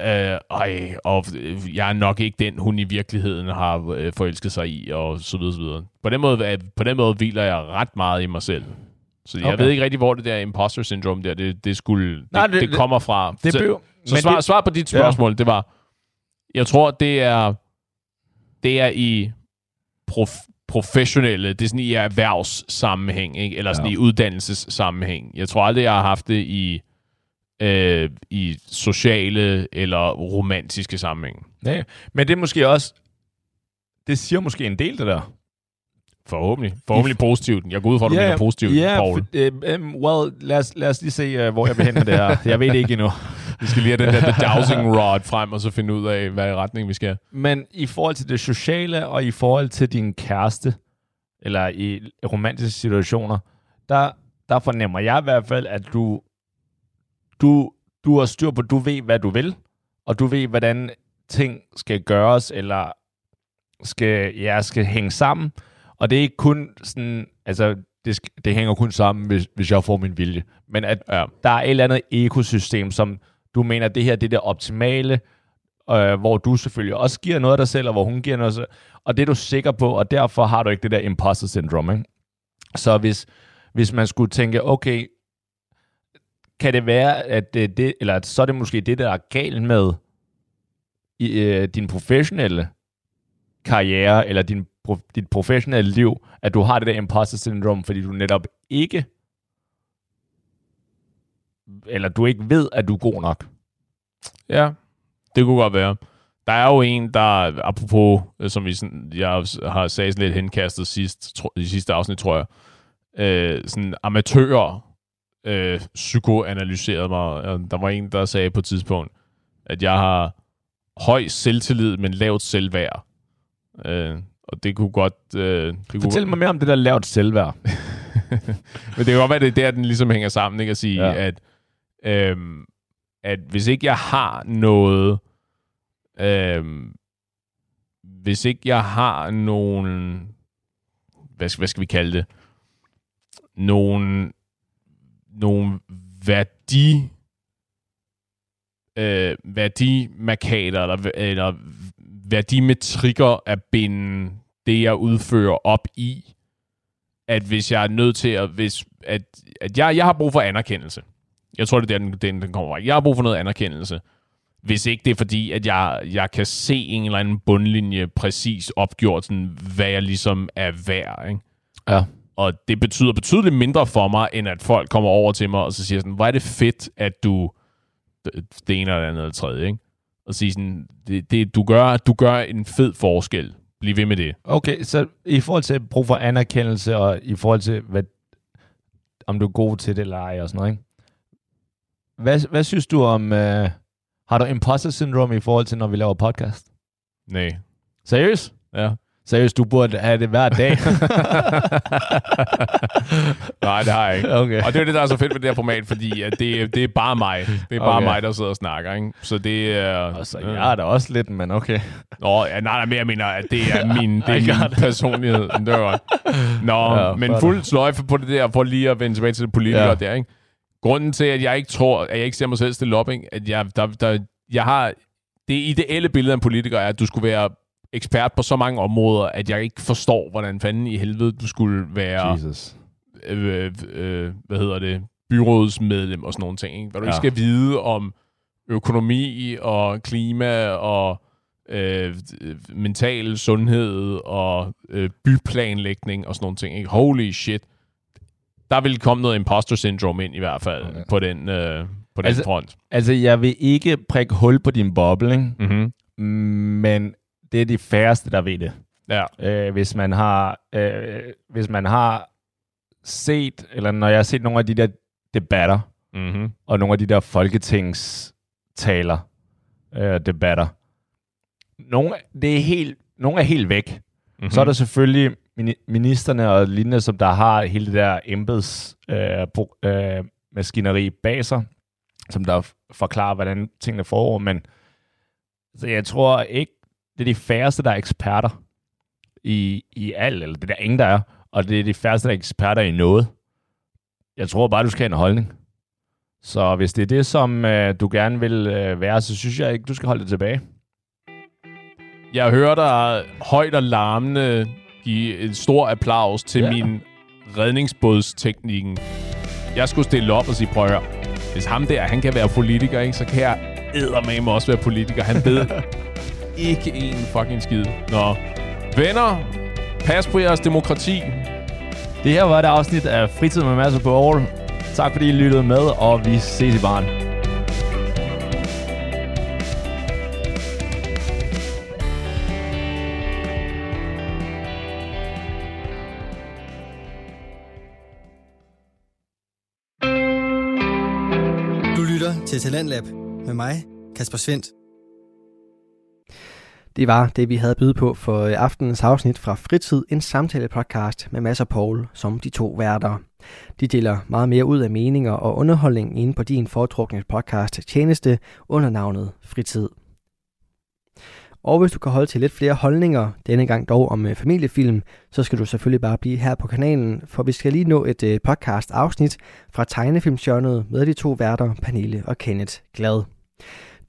øh, ej, og øh, jeg er nok ikke den, hun i virkeligheden har øh, forelsket sig i, og så videre, så videre. På den måde, er- på den måde hviler jeg ret meget i mig selv. Så jeg
Okay.
ved ikke rigtig, hvor det der imposter syndrome der, det, det, skulle, det,
Nej, det-
det, det kommer fra.
Det
så,
blev...
så svar, svar på dit spørgsmål, ja. det var, jeg tror, det er, det er i prof, professionelle, det er sådan i erhvervssammenhæng, ikke? eller sådan
ja.
i uddannelsessammenhæng. Jeg tror aldrig, jeg har haft det i, øh, i sociale eller romantiske sammenhæng.
Nej, men det er måske også... Det siger måske en del, det der.
Forhåbentlig. Forhåbentlig positivt. Jeg går ud fra, at du mener positivt,
ja,
Paul.
for, um, well, lad os, lad os lige se, uh, hvor jeg vil hen med det her. Jeg ved det ikke endnu.
Vi skal lige have den der the dowsing rod frem, og så finde ud af, hvad retning vi skal.
Men i forhold til det sociale, og i forhold til din kæreste, eller i romantiske situationer, der, der fornemmer jeg i hvert fald, at du, du, du har styr på, du ved, hvad du vil, og du ved, hvordan ting skal gøres, eller skal, ja, skal hænge sammen. Og det er ikke kun sådan, altså, det, det hænger kun sammen, hvis, hvis jeg får min vilje. Men at
Ja.
der er et eller andet ekosystem, som du mener, det her det er det optimale, øh, hvor du selvfølgelig også giver noget af dig selv, og hvor hun giver noget af sig, og det er du sikker på, og derfor har du ikke det der imposter syndrome. Ikke? Så hvis, hvis man skulle tænke, okay, kan det være, at det, eller at så er det måske det, der er galt med i, øh, din professionelle karriere, eller din, pro, dit professionelle liv, at du har det der imposter syndrom, fordi du netop ikke, eller du ikke ved, at du er god nok.
Ja, det kunne godt være. Der er jo en, der, apropos, øh, som vi sådan, jeg har sagt lidt henkastet sidst, tro, i sidste afsnit, tror jeg, øh, sådan amatører øh, psykoanalyserede mig. Der var en, der sagde på et tidspunkt, at jeg har høj selvtillid, men lavt selvværd. Øh, Og det kunne godt... Øh, det
Fortæl
kunne,
mig mere om det der lavt selvværd.
Men det kan godt være, det er der, den ligesom hænger sammen, ikke? At sige,
Ja.
at, øhm, at hvis ikke jeg har noget... Øhm, hvis ikke jeg har nogen... Hvad, skal- hvad skal vi kalde det? Nogen, nogle værdi... Øh, værdimarkader, eller, eller værdimetrikker at binde det, jeg udfører op i, at hvis jeg er nødt til at... Hvis, at, at jeg, jeg har brug for anerkendelse. Jeg tror, det er der, den, den, den kommer fra. Jeg har brug for noget anerkendelse. Hvis ikke det er fordi, at jeg, jeg kan se en eller anden bundlinje præcis opgjort, sådan, hvad jeg ligesom er værd. Ikke?
Ja.
Og det betyder betydeligt mindre for mig, end at folk kommer over til mig og så siger sådan, hvor er det fedt, at du det ene eller det andet eller tredje, ikke? Og sige sådan, det, det, du, gør, du gør en fed forskel. Bliv ved med det.
Okay, så i forhold til brug for anerkendelse, og i forhold til, hvad, om du er god til det eller ej, og sådan noget, ikke? Hvad, hvad synes du om... Øh, har du imposter syndrome i forhold til, når vi laver podcast?
Nej.
Seriøst?
Ja.
Seriøst, du burde have det hver dag.
Nej, det har jeg ikke.
okay.
Og det er det, der er så fedt med det her format, fordi at det, det er bare mig. Det er bare
Okay.
mig, der sidder og snakker. Ikke? Så det er...
Altså, jeg er da også lidt, men okay.
Nå, ja, nej, nej, men jeg mener, at det er min, det er min personlighed. Det er godt. Nå,
Ja,
men fuld sløjfe på det der, for lige at vende tilbage til det politikere ja. der, ikke? Grunden til, at jeg ikke tror, at jeg ikke ser mig selv stille op, ikke? at jeg, der, der, jeg har... Det ideelle billede af en politiker er, at du skulle være ekspert på så mange områder, at jeg ikke forstår, hvordan fanden i helvede du skulle være
Jesus.
øh, øh, hvad hedder det, byrådsmedlem og sådan nogle ting. Ikke? Hvad du ikke
Ja.
skal vide om økonomi og klima og øh, mental sundhed og øh, byplanlægning og sådan nogle ting. Ikke? Holy shit. Der vil komme noget imposter syndrome ind i hvert fald
Okay.
på den, øh, på den
Altså-
front.
Altså, jeg vil ikke prikke hul på din boble, ikke?
Mm-hmm.
men det er de færreste, der ved det.
Ja.
øh, hvis man har øh, hvis man har set, eller når jeg har set nogle af de der debatter,
Mm-hmm.
og nogle af de der folketingstaler, øh, debatter, nogle, det er helt, nogle er helt væk.
Mm-hmm.
Så er der selvfølgelig mini- ministerne og lignende, som der har hele det der embeds øh, øh, maskineri bag sig, som der forklarer, hvordan tingene foregår, men så jeg tror ikke, det er de færreste, der er eksperter i, i alt, eller det er der ingen, der er, og det er de færreste, der er eksperter i noget. Jeg tror bare, du skal have en holdning. Så hvis det er det, som øh, du gerne vil øh, være, så synes jeg ikke, du skal holde det tilbage.
Jeg hører dig højt og larmende give en stor applaus til
Ja.
ja. min redningsbådsteknikken. Jeg skulle stille op og sige, prøv at høre, hvis ham der, han kan være politiker, ikke, så kan jeg eddermame også være politiker. Han ved ikke en fucking skid. Nå, venner, pas på jeres demokrati.
Det her var et afsnit af Fritid med Mads og Paul. Tak fordi I lyttede med, og vi ses i barn.
Du lytter til Talentlab med mig, Kasper Svendt.
Det var det, vi havde byde på for øh, aftenens afsnit fra Fritid, en samtale-podcast med Mads og Paul som de to værter. De deler meget mere ud af meninger og underholdning inde på din foretrukne podcast tjeneste under navnet Fritid. Og hvis du kan holde til lidt flere holdninger, denne gang dog om øh, familiefilm, så skal du selvfølgelig bare blive her på kanalen, for vi skal lige nå et øh, podcast afsnit fra tegnefilmsjørnet med de to værter, Pernille og Kenneth Glad.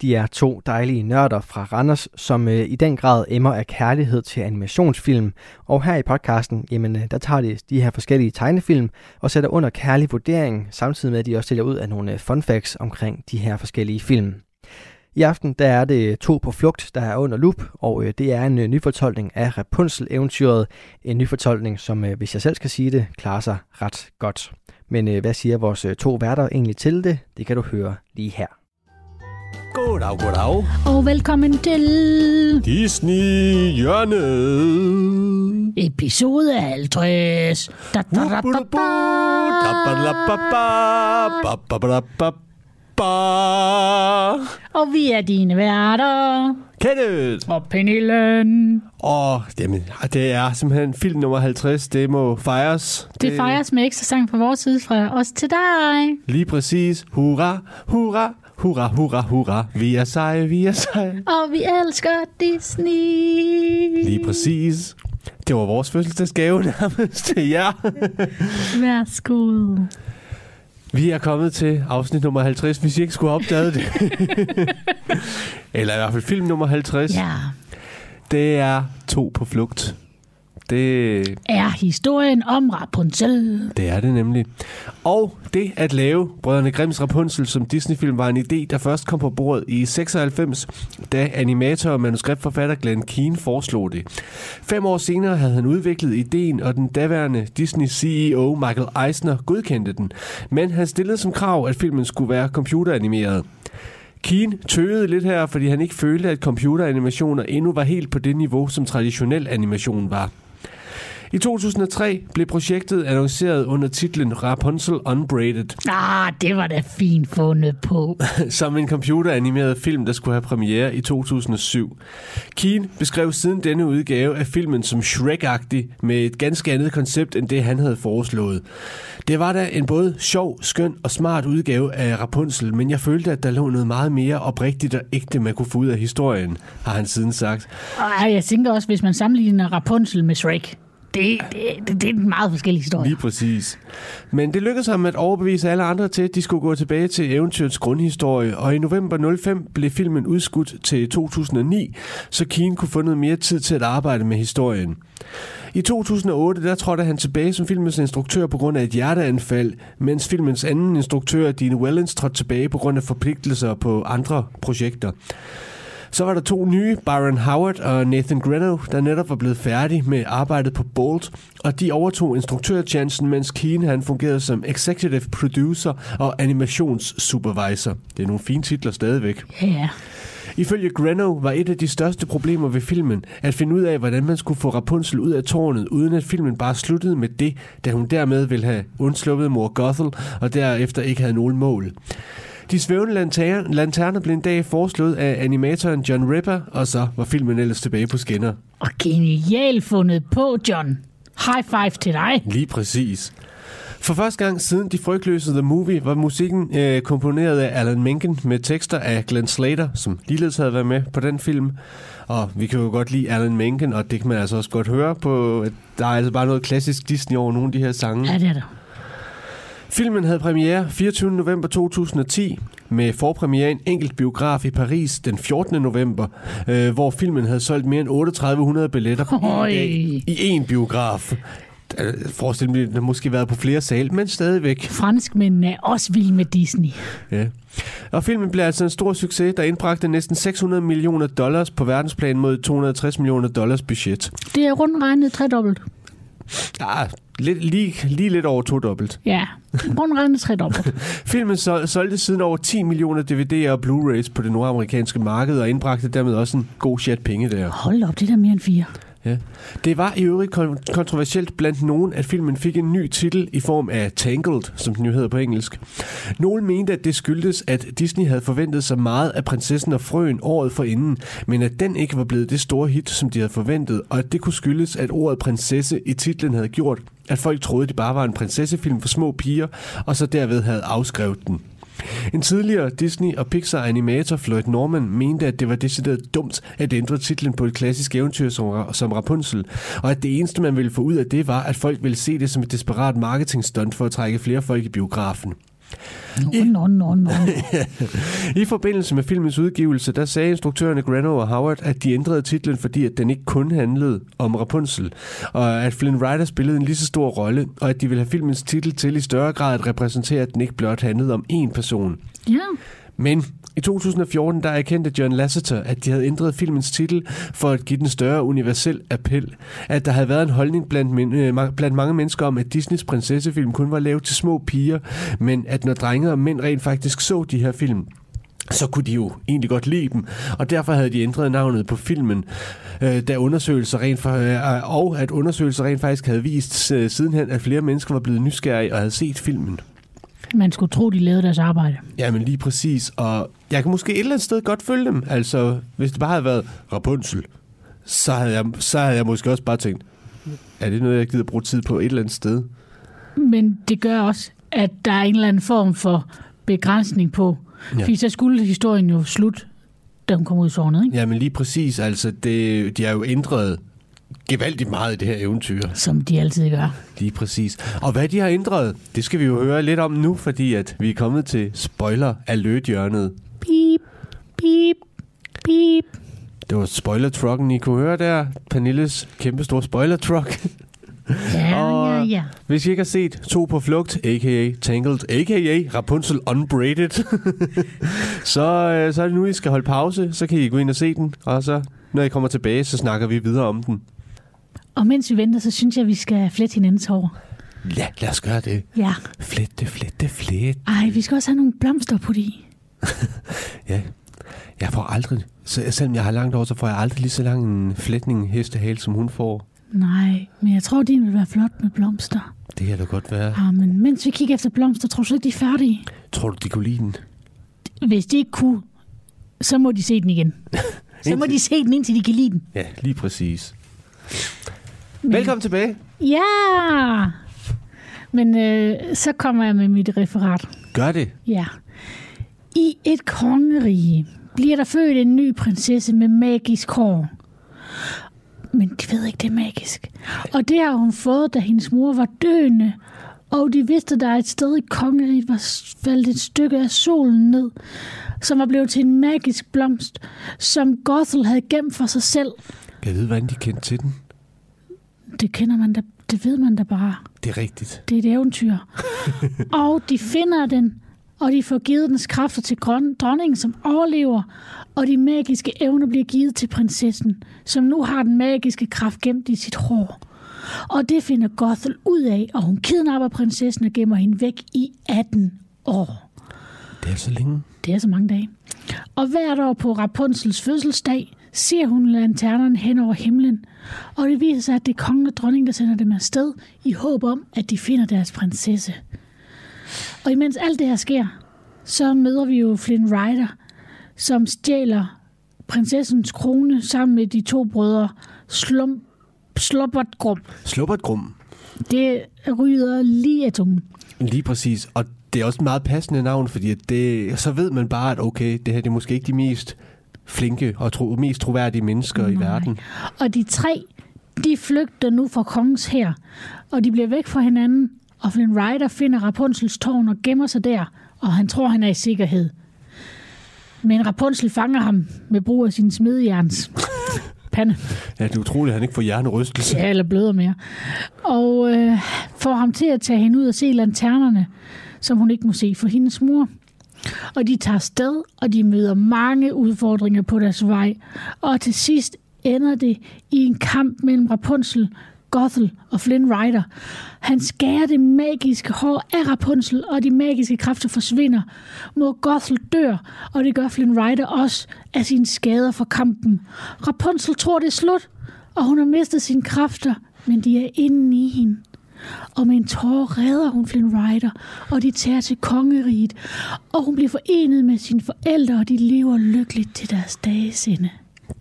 De er to dejlige nørder fra Randers, som øh, i den grad emmer af kærlighed til animationsfilm. Og her i podcasten, jamen, øh, der tager de de her forskellige tegnefilm og sætter under kærlig vurdering, samtidig med at de også stiller ud af nogle øh, fun facts omkring de her forskellige film. I aften der er det to på flugt, der er under lup, og øh, det er en øh, nyfortolkning af Rapunzel-eventyret. En nyfortolkning, som, øh, hvis jeg selv skal sige det, klarer sig ret godt. Men øh, hvad siger vores øh, to værter egentlig til det? Det kan du høre lige her.
Goddag, goddag.
Og velkommen til
Disney hjørnet.
episode 50. Da, da, da, da, da. Og vi er dine værter.
Kenneth.
Og Pernille.
Og jamen, det er simpelthen film nummer 50. Det må fejres.
Det fejres med ekstra sang fra vores side fra os til dig.
Lige præcis. Hurra, hurra, hurra, hurra, hurra. Vi er seje, vi er seje.
Og vi elsker Disney.
Lige præcis. Det var vores fødselsdagsgave nærmest til jer.
Værsgo.
Vi er kommet til afsnit nummer 50, hvis I ikke skulle have opdaget det. Eller i hvert fald film nummer 50.
Ja.
Det er to på flugt. Det,
Er historien om Rapunzel.
det er det nemlig. Og det at lave Brødrene Grimms Rapunzel som Disney-film var en idé, der først kom på bordet i 96, da animator og manuskriptforfatter Glenn Keane foreslog det. Fem år senere havde han udviklet ideen, og den daværende Disney-CEO Michael Eisner godkendte den. Men han stillede som krav, at filmen skulle være computeranimeret. Keen tøvede lidt her, fordi han ikke følte, at computeranimationer endnu var helt på det niveau, som traditionel animation var. I 2003 blev projektet annonceret under titlen Rapunzel Unbraided,
Ah, det var da fint fundet på.
som en computeranimeret film, der skulle have premiere i 2007. Keen beskrev siden denne udgave af filmen som Shrek-agtig, med et ganske andet koncept end det, han havde foreslået. Det var da en både sjov, skøn og smart udgave af Rapunzel, men jeg følte, at der lå noget meget mere oprigtigt og ægte, man kunne få ud af historien, har han siden sagt.
Og jeg tænker også, hvis man sammenligner Rapunzel med Shrek, det, det, det, det er en meget forskellig historie.
Lige præcis. Men det lykkedes ham at overbevise alle andre til, at de skulle gå tilbage til eventyrets grundhistorie, og i november 05 blev filmen udskudt til 2009, så Keen kunne få noget mere tid til at arbejde med historien. I 2008 der trådte han tilbage som filmens instruktør på grund af et hjerteanfald, mens filmens anden instruktør, Dean Wellens, trådte tilbage på grund af forpligtelser på andre projekter. Så var der to nye, Byron Howard og Nathan Greno, der netop var blevet færdige med arbejdet på Bolt, og de overtog instruktørchancen, mens Keen han fungerede som executive producer og animationssupervisor. Det er nogle fine titler stadigvæk.
Ja, ja.
Ifølge Greno var et af de største problemer ved filmen at finde ud af, hvordan man skulle få Rapunzel ud af tårnet, uden at filmen bare sluttede med det, da hun dermed ville have undsluppet mor Gothel, og derefter ikke havde nogen mål. De svævende lanterner, lanterner blev en dag foreslået af animatoren John Ripper, og så var filmen ellers tilbage på skinner.
Og genialt fundet på, John. High five til dig.
Lige præcis. For første gang siden De Frygtløse The Movie var musikken øh, komponeret af Alan Menken med tekster af Glenn Slater, som ligeledes havde været med på den film. Og vi kan jo godt lide Alan Menken, og det kan man altså også godt høre på, der er altså bare noget klassisk Disney over nogle af de her sange.
Ja, det er der.
Filmen havde premiere 24. november 2010 med forpremiere en enkelt biograf i Paris den 14. november, øh, hvor filmen havde solgt mere end 3800 billetter på en
Øj.
dag i én biograf. Øh, Forestil mig, den har måske været på flere sal, men stadigvæk.
Franskmændene er også vilde med Disney.
Ja. Og filmen blev altså en stor succes, der indbragte næsten 600 millioner dollars på verdensplan mod 260 millioner dollars budget.
Det er rundt regnet tredobbelt.
Ja, lidt, lige, lige lidt over to dobbelt.
Ja, rundt regnet tredobbelt.
Filmen sol- solgte siden over 10 millioner DVD'er og Blu-rays på det nordamerikanske marked, og indbragte dermed også en god chat penge der.
Hold op, det er der mere end fire.
Ja. Det var i øvrigt kon- kontroversielt blandt nogen, at filmen fik en ny titel i form af Tangled, som den jo hedder på engelsk. Nogle mente, at det skyldtes, at Disney havde forventet så meget af prinsessen og frøen året forinden, men at den ikke var blevet det store hit, som de havde forventet, og at det kunne skyldes, at ordet prinsesse i titlen havde gjort, at folk troede, det bare var en prinsessefilm for små piger, og så derved havde afskrevet den. En tidligere Disney- og Pixar-animator, Floyd Norman, mente, at det var decideret dumt at ændre titlen på et klassisk eventyr som, som Rapunzel, og at det eneste, man ville få ud af det, var, at folk ville se det som et desperat marketingstunt for at trække flere folk i biografen.
Nå, nå, nå, nå.
I forbindelse med filmens udgivelse, der sagde instruktørerne Grano og Howard, at de ændrede titlen, fordi at den ikke kun handlede om Rapunzel, og at Flynn Rider spillede en lige så stor rolle, og at de ville have filmens titel til i større grad at repræsentere, at den ikke blot handlede om én person.
Ja,
Men i 2014 der erkendte John Lasseter, at de havde ændret filmens titel for at give den større universel appel. At der havde været en holdning blandt, men, øh, blandt mange mennesker om, at Disneys prinsessefilm kun var lavet til små piger, men at når drenge og mænd rent faktisk så de her film, så kunne de jo egentlig godt lide dem, og derfor havde de ændret navnet på filmen, øh, da undersøgelser rent for, øh, og at undersøgelser rent faktisk havde vist øh, sidenhen, at flere mennesker var blevet nysgerrige og havde set filmen.
Man skulle tro, de lavede deres arbejde.
Ja, men lige præcis. Og jeg kan måske et eller andet sted godt følge dem. Altså, hvis det bare havde været Rapunzel, så havde jeg, så havde jeg måske også bare tænkt, er det noget, jeg gider bruge tid på et eller andet sted?
Men det gør også, at der er en eller anden form for begrænsning på.
Ja.
Fordi så skulle historien jo slut, da hun kom ud i sårnet, ikke?
Ja, men lige præcis. Altså, det, de har jo ændret gevaldigt meget i det her eventyr.
Som de altid gør.
Lige præcis. Og hvad de har ændret, det skal vi jo høre lidt om nu, fordi at vi er kommet til spoiler alert hjørnet.
Beep, beep, beep.
Det var spoiler-trucken, I kunne høre der. Pernilles kæmpe store spoiler-truck.
Ja,
Og-
ja, ja.
Hvis I ikke har set To på flugt, a.k.a. Tangled, a.k.a. Rapunzel Unbraided, så, øh, så er det nu, I skal holde pause. Så kan I gå ind og se den, og så, når I kommer tilbage, så snakker vi videre om den.
Og mens vi venter, så synes jeg, vi skal flette hinandens hår.
Ja, lad os gøre det.
Ja.
Flette, flette, flette.
Ej, vi skal også have nogle blomster på det.
Ja, jeg får aldrig, så, selvom jeg har langt over, så får jeg aldrig lige så lang en flætning hestehale, som hun får.
Nej, men jeg tror, din vil være flot med blomster.
Det kan da godt være.
Ja, men mens vi kigger efter blomster, tror du så ikke, de er færdige?
Tror du, de kunne lide den?
Hvis de ikke kunne, så må de se den igen. Så må de se den, indtil de kan lide den.
Ja, lige præcis.
Men,
Velkommen tilbage.
Ja! Men øh, så kommer jeg med mit referat.
Gør det.
Ja. I et kongerige bliver der født en ny prinsesse med magisk hår. Men de ved ikke, det er magisk. Og det har hun fået, da hendes mor var døende. Og de vidste, at der et sted i kongeriget var faldet et stykke af solen ned, som var blevet til en magisk blomst, som Gothel havde gemt for sig selv.
Jeg vide, hvordan de kendte til den?
Det kender man da, det ved man da bare.
Det er rigtigt.
Det er et eventyr. og de finder den, og de får givet dens kræfter til dronningen, som overlever, og de magiske evner bliver givet til prinsessen, som nu har den magiske kraft gemt i sit hår. Og det finder Gothel ud af, og hun kidnapper prinsessen og gemmer hende væk i 18 år.
Det er så længe.
Det er så mange dage. Og hvert år på Rapunzels fødselsdag ser hun lanternerne hen over himlen. Og det viser sig, at det er kongen og dronningen, der sender dem afsted i håb om, at de finder deres prinsesse. Og imens alt det her sker, så møder vi jo Flynn Rider, som stjæler prinsessens krone sammen med de to brødre Slum, Slobbertgrum.
Slubbertgrum.
Det ryder lige af tungen.
Lige præcis. Og det er også et meget passende navn, fordi det, så ved man bare, at okay, det her det er måske ikke de mest flinke og tro, mest troværdige mennesker i
Nej.
verden.
Og de tre, de flygter nu fra kongens her, og de bliver væk fra hinanden, og Flynn Rider finder Rapunzels tårn og gemmer sig der, og han tror, han er i sikkerhed. Men Rapunzel fanger ham med brug af sin smedejerns pande.
Ja, det er utroligt, at han ikke får hjernerystelse.
Ja, eller bløder mere. Og øh, får ham til at tage hende ud og se lanternerne, som hun ikke må se for hendes mor. Og de tager sted, og de møder mange udfordringer på deres vej. Og til sidst ender det i en kamp mellem Rapunzel, Gothel og Flynn Rider. Han skærer det magiske hår af Rapunzel, og de magiske kræfter forsvinder. Mod Gothel dør, og det gør Flynn Rider også af sine skader fra kampen. Rapunzel tror, det er slut, og hun har mistet sine kræfter, men de er inde i hende. Og med en tårer redder hun Flynn Rider, og de tager til kongeriget, og hun bliver forenet med sine forældre, og de lever lykkeligt til deres dages ende.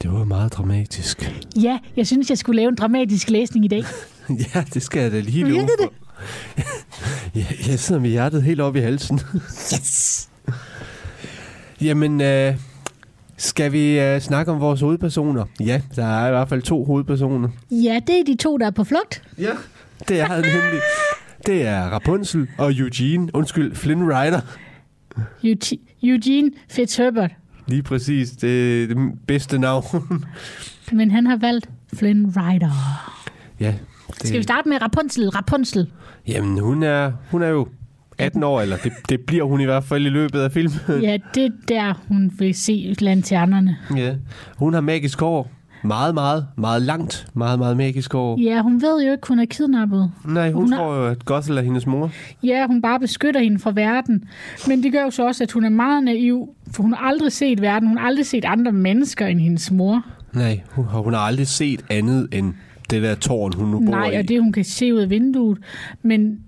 Det var meget dramatisk.
Ja, jeg synes, jeg skulle lave en dramatisk læsning i dag.
Ja, det skal jeg da lige love for. ja, jeg sidder med hjertet helt oppe i halsen.
Yes!
Jamen, øh, skal vi øh, snakke om vores hovedpersoner? Ja, der er i hvert fald to hovedpersoner.
Ja, det er de to, der er på flugt.
Ja. Det er nemlig. Det er Rapunzel og Eugene, undskyld, Flynn Rider.
Eugene- Eugene Fitzherbert.
Lige præcis, det er det bedste navn.
Men han har valgt Flynn Rider.
ja. Det,
Skal vi starte med Rapunzel? Rapunzel.
Jamen, hun er, hun er jo 18 år, eller det, det bliver hun i hvert fald i løbet af filmen.
Ja, det er der, hun vil se lanternerne.
ja. Hun har magisk hår. Meget, meget, meget langt. Meget, meget magisk hår.
Ja, hun ved jo ikke, hun er kidnappet.
Nej, hun,
Hun
tror jo, at Gothel er hendes mor.
Ja, hun bare beskytter hende fra verden. Men det gør jo så også, at hun er meget naiv, for hun har aldrig set verden. Hun har aldrig set andre mennesker end hendes mor.
Nej, hun, har- hun har aldrig set andet end det der tårn, hun nu bor
Nej,
i.
og det hun kan se ud af vinduet. Men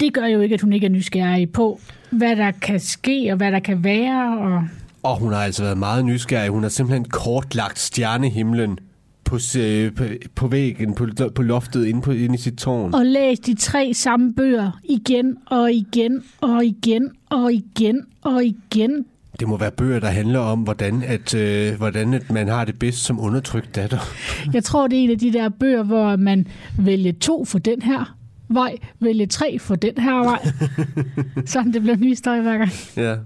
det gør jo ikke, at hun ikke er nysgerrig på, hvad der kan ske og hvad der kan være. Og
Og hun har altså været meget nysgerrig. Hun har simpelthen kortlagt stjernehimlen på, se- på, på væggen, på, på loftet, inde, på, inde i sit tårn.
og læs de tre samme bøger igen og igen og igen og igen og igen.
Det må være bøger, der handler om, hvordan, at, øh, hvordan at man har det bedst som undertrykt datter.
Jeg tror, det er en af de der bøger, hvor man vælger to for den her vej, vælger tre for den her vej. Sådan det bliver ny historie hver gang.
Ja.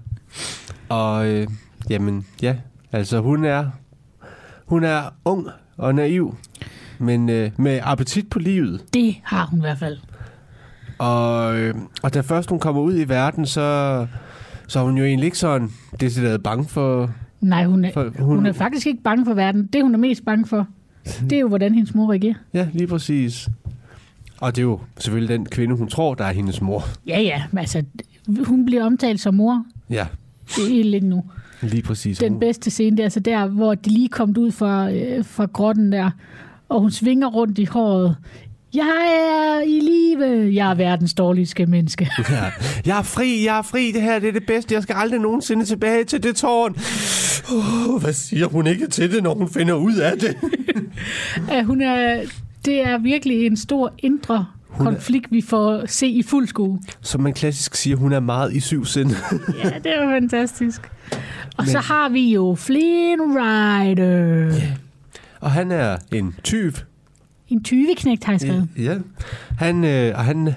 Og øh, jamen, ja. Altså, hun er, hun er ung og naiv, men øh, med appetit på livet.
Det har hun i hvert fald.
Og, øh, og da først hun kommer ud i verden, så, så er hun jo egentlig ikke sådan decideret bange for...
Nej, hun er,
for
hun er faktisk ikke bange for verden. Det, hun er mest bange for, det er jo, hvordan hendes mor reagerer.
Ja, lige præcis. Og det er jo selvfølgelig den kvinde, hun tror, der er hendes mor.
Ja, ja, altså, hun bliver omtalt som mor.
Ja,
Det er lidt nu.
Lige præcis.
Den bedste scene, det er altså der, hvor de lige kom ud fra, øh, fra grotten der, og hun svinger rundt i håret. Jeg er i live. Jeg er verdens dårligste menneske.
Ja. Jeg er fri, jeg er fri. Det her det er det bedste. Jeg skal aldrig nogensinde tilbage til det tårn. Oh, hvad siger hun ikke til det, når hun finder ud af det?
at hun er, det er virkelig en stor indre
Hun er-
konflikt, vi får se i fuld skue.
Som man klassisk siger, hun er meget i syv sind.
Ja, det er fantastisk. Og
Men-
så har vi jo Flynn Rider.
Og han er en tyv.
En tyveknægt, har jeg skrevet.
Ja. Han, øh, og han,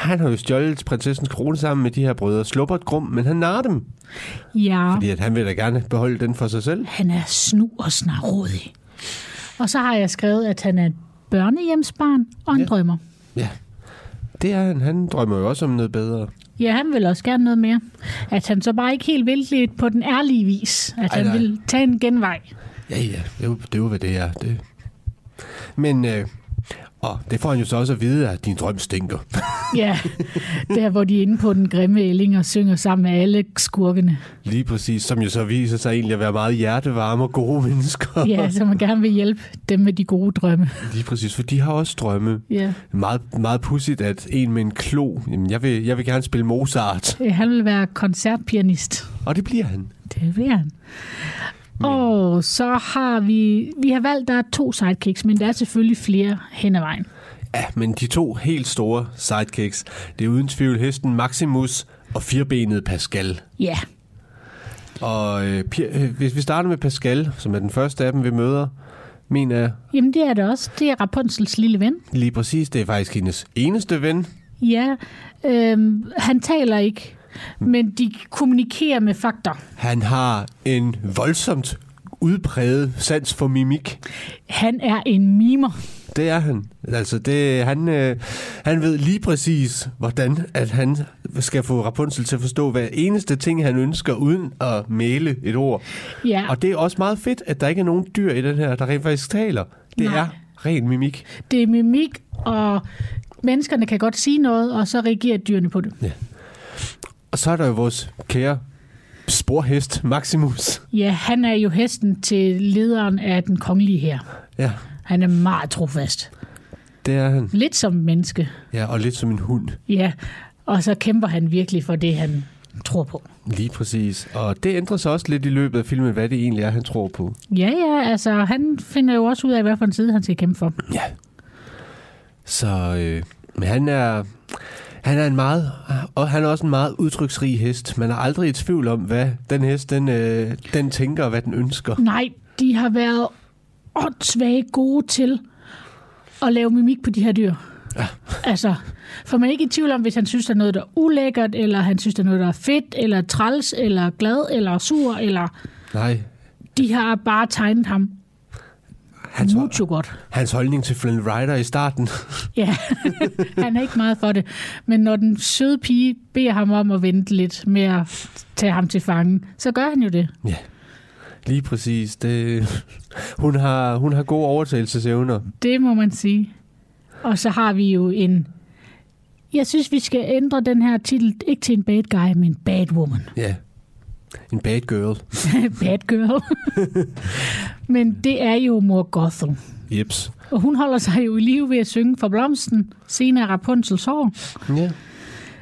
han har jo stjålet prinsessens krone sammen med de her brødre Slubbert Grum, men han narer dem.
Ja,
Fordi at han vil da gerne beholde den for sig selv.
han er snu og snarådig. Og så har jeg skrevet, at han er et børnehjemsbarn og en
Ja.
ja. drømmer.
Ja. Det er han. Han drømmer jo også om noget bedre.
Ja, han vil også gerne noget mere. At han så bare ikke helt vil det på den ærlige vis. At
Ej,
han
nej.
vil tage en genvej.
Ja, ja. Det er jo, det er jo hvad det er. Det. Men, øh, og det får han jo så også at vide, at din drøm stinker.
Ja, der hvor de er inde på den grimme ælling og synger sammen med alle skurkene.
Lige præcis, som jo så viser sig egentlig at være meget hjertevarme og gode mennesker.
Ja, så man gerne vil hjælpe dem med de gode drømme.
Lige præcis, for de har også drømme.
Ja.
Meget, meget pudsigt, at en med en klo, jamen jeg vil, jeg vil gerne spille Mozart.
Øh, Han vil være koncertpianist.
Og det bliver han.
Det bliver han. Og så har vi, vi har valgt, der er to sidekicks, men der er selvfølgelig flere hen ad vejen.
Ja, men de to helt store sidekicks, det er uden tvivl hesten Maximus og firbenet Pascal.
Ja,
Og øh, øh, hvis vi starter med Pascal, som er den første af dem, vi møder, mener jeg
jamen det er det også. Det er Rapunzels lille ven.
lige præcis, det er faktisk hendes eneste ven.
Ja, øhm, han taler ikke, men de kommunikerer med fakter.
Han har en voldsomt udpræget sans for mimik.
Han er en mimer.
Det er han. Altså, det, han, øh, han ved lige præcis, hvordan at han skal få Rapunzel til at forstå hver eneste ting, han ønsker, uden at male et ord.
Ja,
Og det er også meget fedt, at der ikke er nogen dyr i den her, der rent faktisk taler. Det
Nej.
er ren mimik.
det er mimik, og menneskerne kan godt sige noget, og så reagerer dyrene på det.
Og så er der jo vores kære sporhest, Maximus.
Ja, han er jo hesten til lederen af den kongelige her.
Ja,
Han er meget trofast.
det er han.
Lidt som menneske.
Ja, og lidt som en hund.
Ja, og så kæmper han virkelig for det, han tror på.
Lige præcis. Og det ændrer sig også lidt i løbet af filmen, hvad det egentlig er, han tror på.
Ja, ja, altså han finder jo også ud af, hvad for en side han skal kæmpe for.
Ja. Så øh, men han er, han er en meget, og han er også en meget udtryksrig hest. Man er aldrig i tvivl om, hvad den hest, den, øh, den tænker, og hvad den ønsker.
Nej, de har været åndssvage gode til at lave mimik på de her dyr.
Ja.
Altså, for man er ikke i tvivl om, hvis han synes, der er noget, der er ulækkert, eller han synes, der er noget, der er fedt, eller træls, eller glad, eller sur, eller...
Nej,
De har bare tegnet ham
hans,
mucho godt.
hans holdning til Flynn Rider i starten.
Ja, han er ikke meget for det. Men når den søde pige beder ham om at vente lidt med at tage ham til fange, så gør han jo det.
Ja, lige præcis. Det, hun, har, hun har gode overtagelsesevner.
Det må man sige. Og så har vi jo en... Jeg synes, vi skal ændre den her titel, ikke til en bad guy, men bad woman.
Ja, en bad girl.
bad girl. men det er jo mor Gothel.
Jeps.
Og hun holder sig jo i live ved at synge for blomsten, senere Rapunzels hår.
Ja.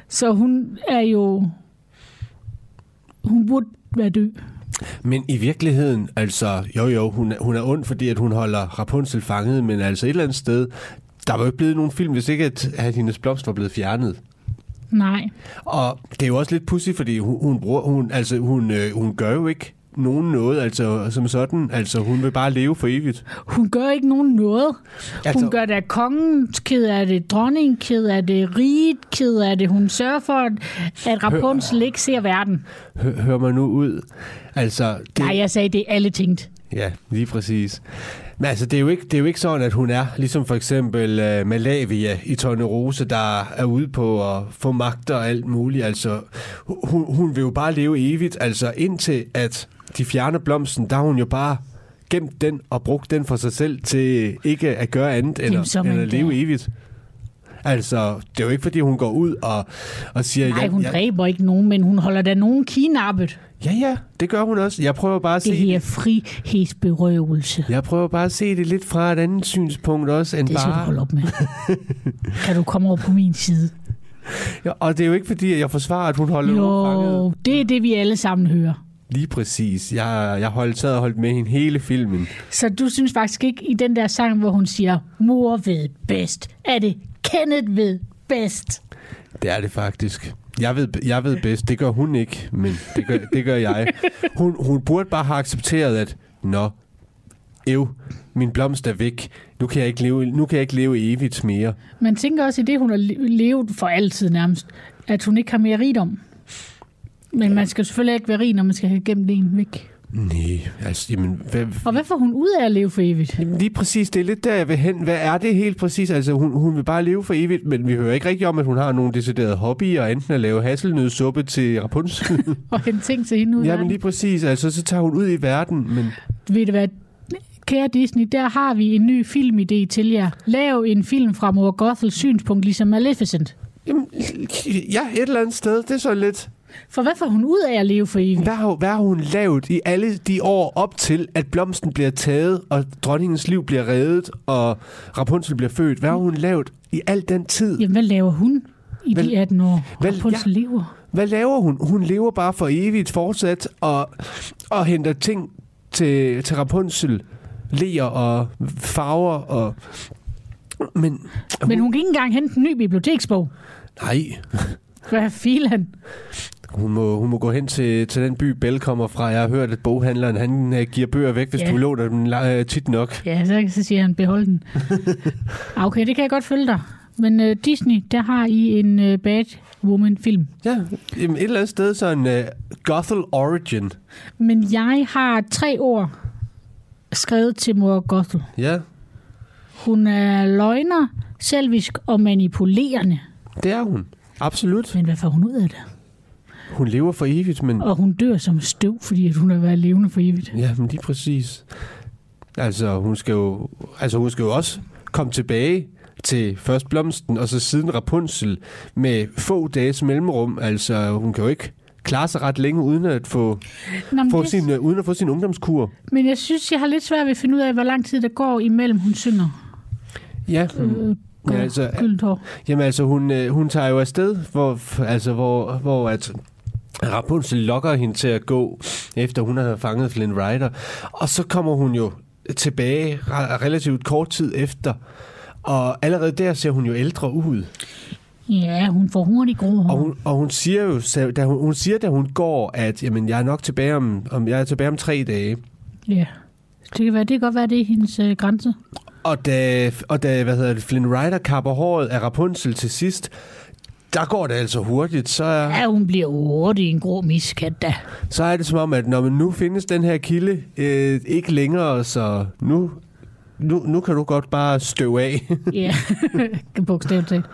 Så hun er jo... Hun burde være død.
Men i virkeligheden, altså, jo jo, hun er, hun er ond, fordi at hun holder Rapunzel fanget, men altså et eller andet sted, der var jo ikke blevet nogen film, hvis ikke at, at hendes blomst var blevet fjernet.
Nej.
Og det er jo også lidt pudsigt, fordi hun, hun, bruger, hun, altså, hun, øh, hun gør jo ikke nogen noget, altså som sådan. Altså, hun vil bare leve for evigt.
Hun gør ikke nogen noget.
Altså-
Hun gør det af kongen ked af det, dronningen ked af det, riget ked af det. Hun sørger for, at, at Rapunzel ikke ser verden.
Hør, hør mig nu ud. Altså, det,
Nej, jeg sagde, det er alle tænkt.
Ja, lige præcis. Men altså, det er, jo ikke, det er jo ikke sådan, at hun er, ligesom for eksempel uh, Malavia i Tornerose, der er ude på at få magt og alt muligt. Altså, hun, hun vil jo bare leve evigt. Altså, indtil at de fjerner blomsten, der har hun jo bare gemt den og brugt den for sig selv til ikke at gøre andet end,
Jamen,
at, end at leve evigt. Altså, det er jo ikke, fordi hun går ud og, og siger...
Nej, hun
ja,
dræber ikke nogen, men hun holder da nogen kidnappet.
ja, ja, det gør hun også. Jeg prøver bare at se
Det her frihedsberøvelse.
Jeg prøver bare at se det lidt fra et andet synspunkt også, end
Det skal du
bare...
holde op med. kan du komme over på min side?
Ja, og det er jo ikke fordi, jeg forsvarer, at hun holder nogen fanget.
Jo, det er det, vi alle sammen hører.
Lige præcis. Jeg, jeg holdt, sad og holdt med hende hele filmen.
Så du synes faktisk ikke i den der sang, hvor hun siger, mor ved bedst, er det Kenneth ved bedst?
Det er det faktisk. Jeg ved, jeg ved bedst. Det gør hun ikke, men det gør, det gør jeg. Hun, hun burde bare have accepteret, at nå, ev, min blomst er væk. Nu kan jeg ikke leve, nu kan jeg ikke leve evigt mere.
Man tænker også i det, hun har le- levet for altid nærmest, at hun ikke har mere rigdom. Men man skal selvfølgelig ikke være rig, når man skal have gemt en væk.
Nej, altså, jamen, hvad,
Og hvad får hun ud af at leve for evigt?
Jamen, Lige præcis, det er lidt der, jeg vil hen. Hvad er det helt præcis? Altså, hun, hun vil bare leve for evigt, men vi hører ikke rigtig om, at hun har nogle deciderede hobbyer, enten at lave hasselnødsuppe til Rapunzel.
Og hente ting til hende ud
ja,
af
men lige præcis. Altså, så tager hun ud i verden, men
Ved det hvad? Kære Disney, der har vi en ny filmidé til jer. Lav en film fra Mor Gothels synspunkt, ligesom Maleficent.
jamen, ja, et eller andet sted, det er så lidt...
For hvad får hun ud af at leve for evigt?
Hvad har, hvad har hun lavet i alle de år op til, at blomsten bliver taget, og dronningens liv bliver reddet, og Rapunzel bliver født? Hvad har hun lavet i al den tid?
Jamen, hvad laver hun i
Vel-
de 18 år?
vel,
Rapunzel lever.
Hvad laver hun? Hun lever bare for evigt fortsat og, og henter ting til, til Rapunzel. Ler og farver og... Men,
Men hun kan ikke engang hente en ny biblioteksbog.
nej,
Hvad filan?
Hun må, hun må gå hen til, til den by, Bell kommer fra. Jeg har hørt, at boghandleren han, øh, giver bøger væk, hvis
Ja.
du låner dem øh, tit nok.
Ja, så, så siger han, behold den. Okay, det kan jeg godt følge dig. Men uh, Disney, der har I en uh, Bad Woman-film.
Ja, jamen et eller andet sted så en uh, Gothel Origin.
Men jeg har tre ord skrevet til mor Gothel.
Ja,
Hun er løgner, selvisk og manipulerende.
det er hun. Absolut.
Men hvad får hun ud af det?
Hun lever for evigt, men...
Og hun dør som støv, fordi at hun har været levende for evigt.
Ja, men lige præcis. Altså, hun skal jo, altså, hun skal jo også komme tilbage til først Blomsten, og så siden Rapunzel med få dages mellemrum. Altså, hun kan jo ikke klare sig ret længe uden at få,
Nå,
få
det,
sin, øh, uden at få sin ungdomskur.
men jeg synes, jeg har lidt svært ved at finde ud af, hvor lang tid der går imellem, hun synger.
Ja,
Øh,
men altså,
Gyldent hår.
jamen, altså hun, øh, hun tager jo afsted, hvor, altså, hvor, hvor at Rapunzel lokker hende til at gå, efter hun har fanget Flynn Rider. Og så kommer hun jo tilbage re- relativt kort tid efter, og allerede der ser hun jo ældre ud.
Ja, hun får hurtigt grå hår.
Og hun, og hun siger jo, da hun, hun siger, da hun går, at jamen, jeg er nok tilbage om, om, jeg er tilbage om tre dage.
Ja. Det kan, være, det kan godt være, det er hendes øh, grænse.
Og da, og da hvad hedder det, Flynn Rider kapper håret af Rapunzel til sidst, der går det altså hurtigt. Så er,
Ja, hun bliver hurtigt en grå miskat da.
så er det som om, at når man nu findes den her kilde øh, ikke længere, så nu, nu, nu kan du godt bare støve af.
Ja, bogstaveligt talt.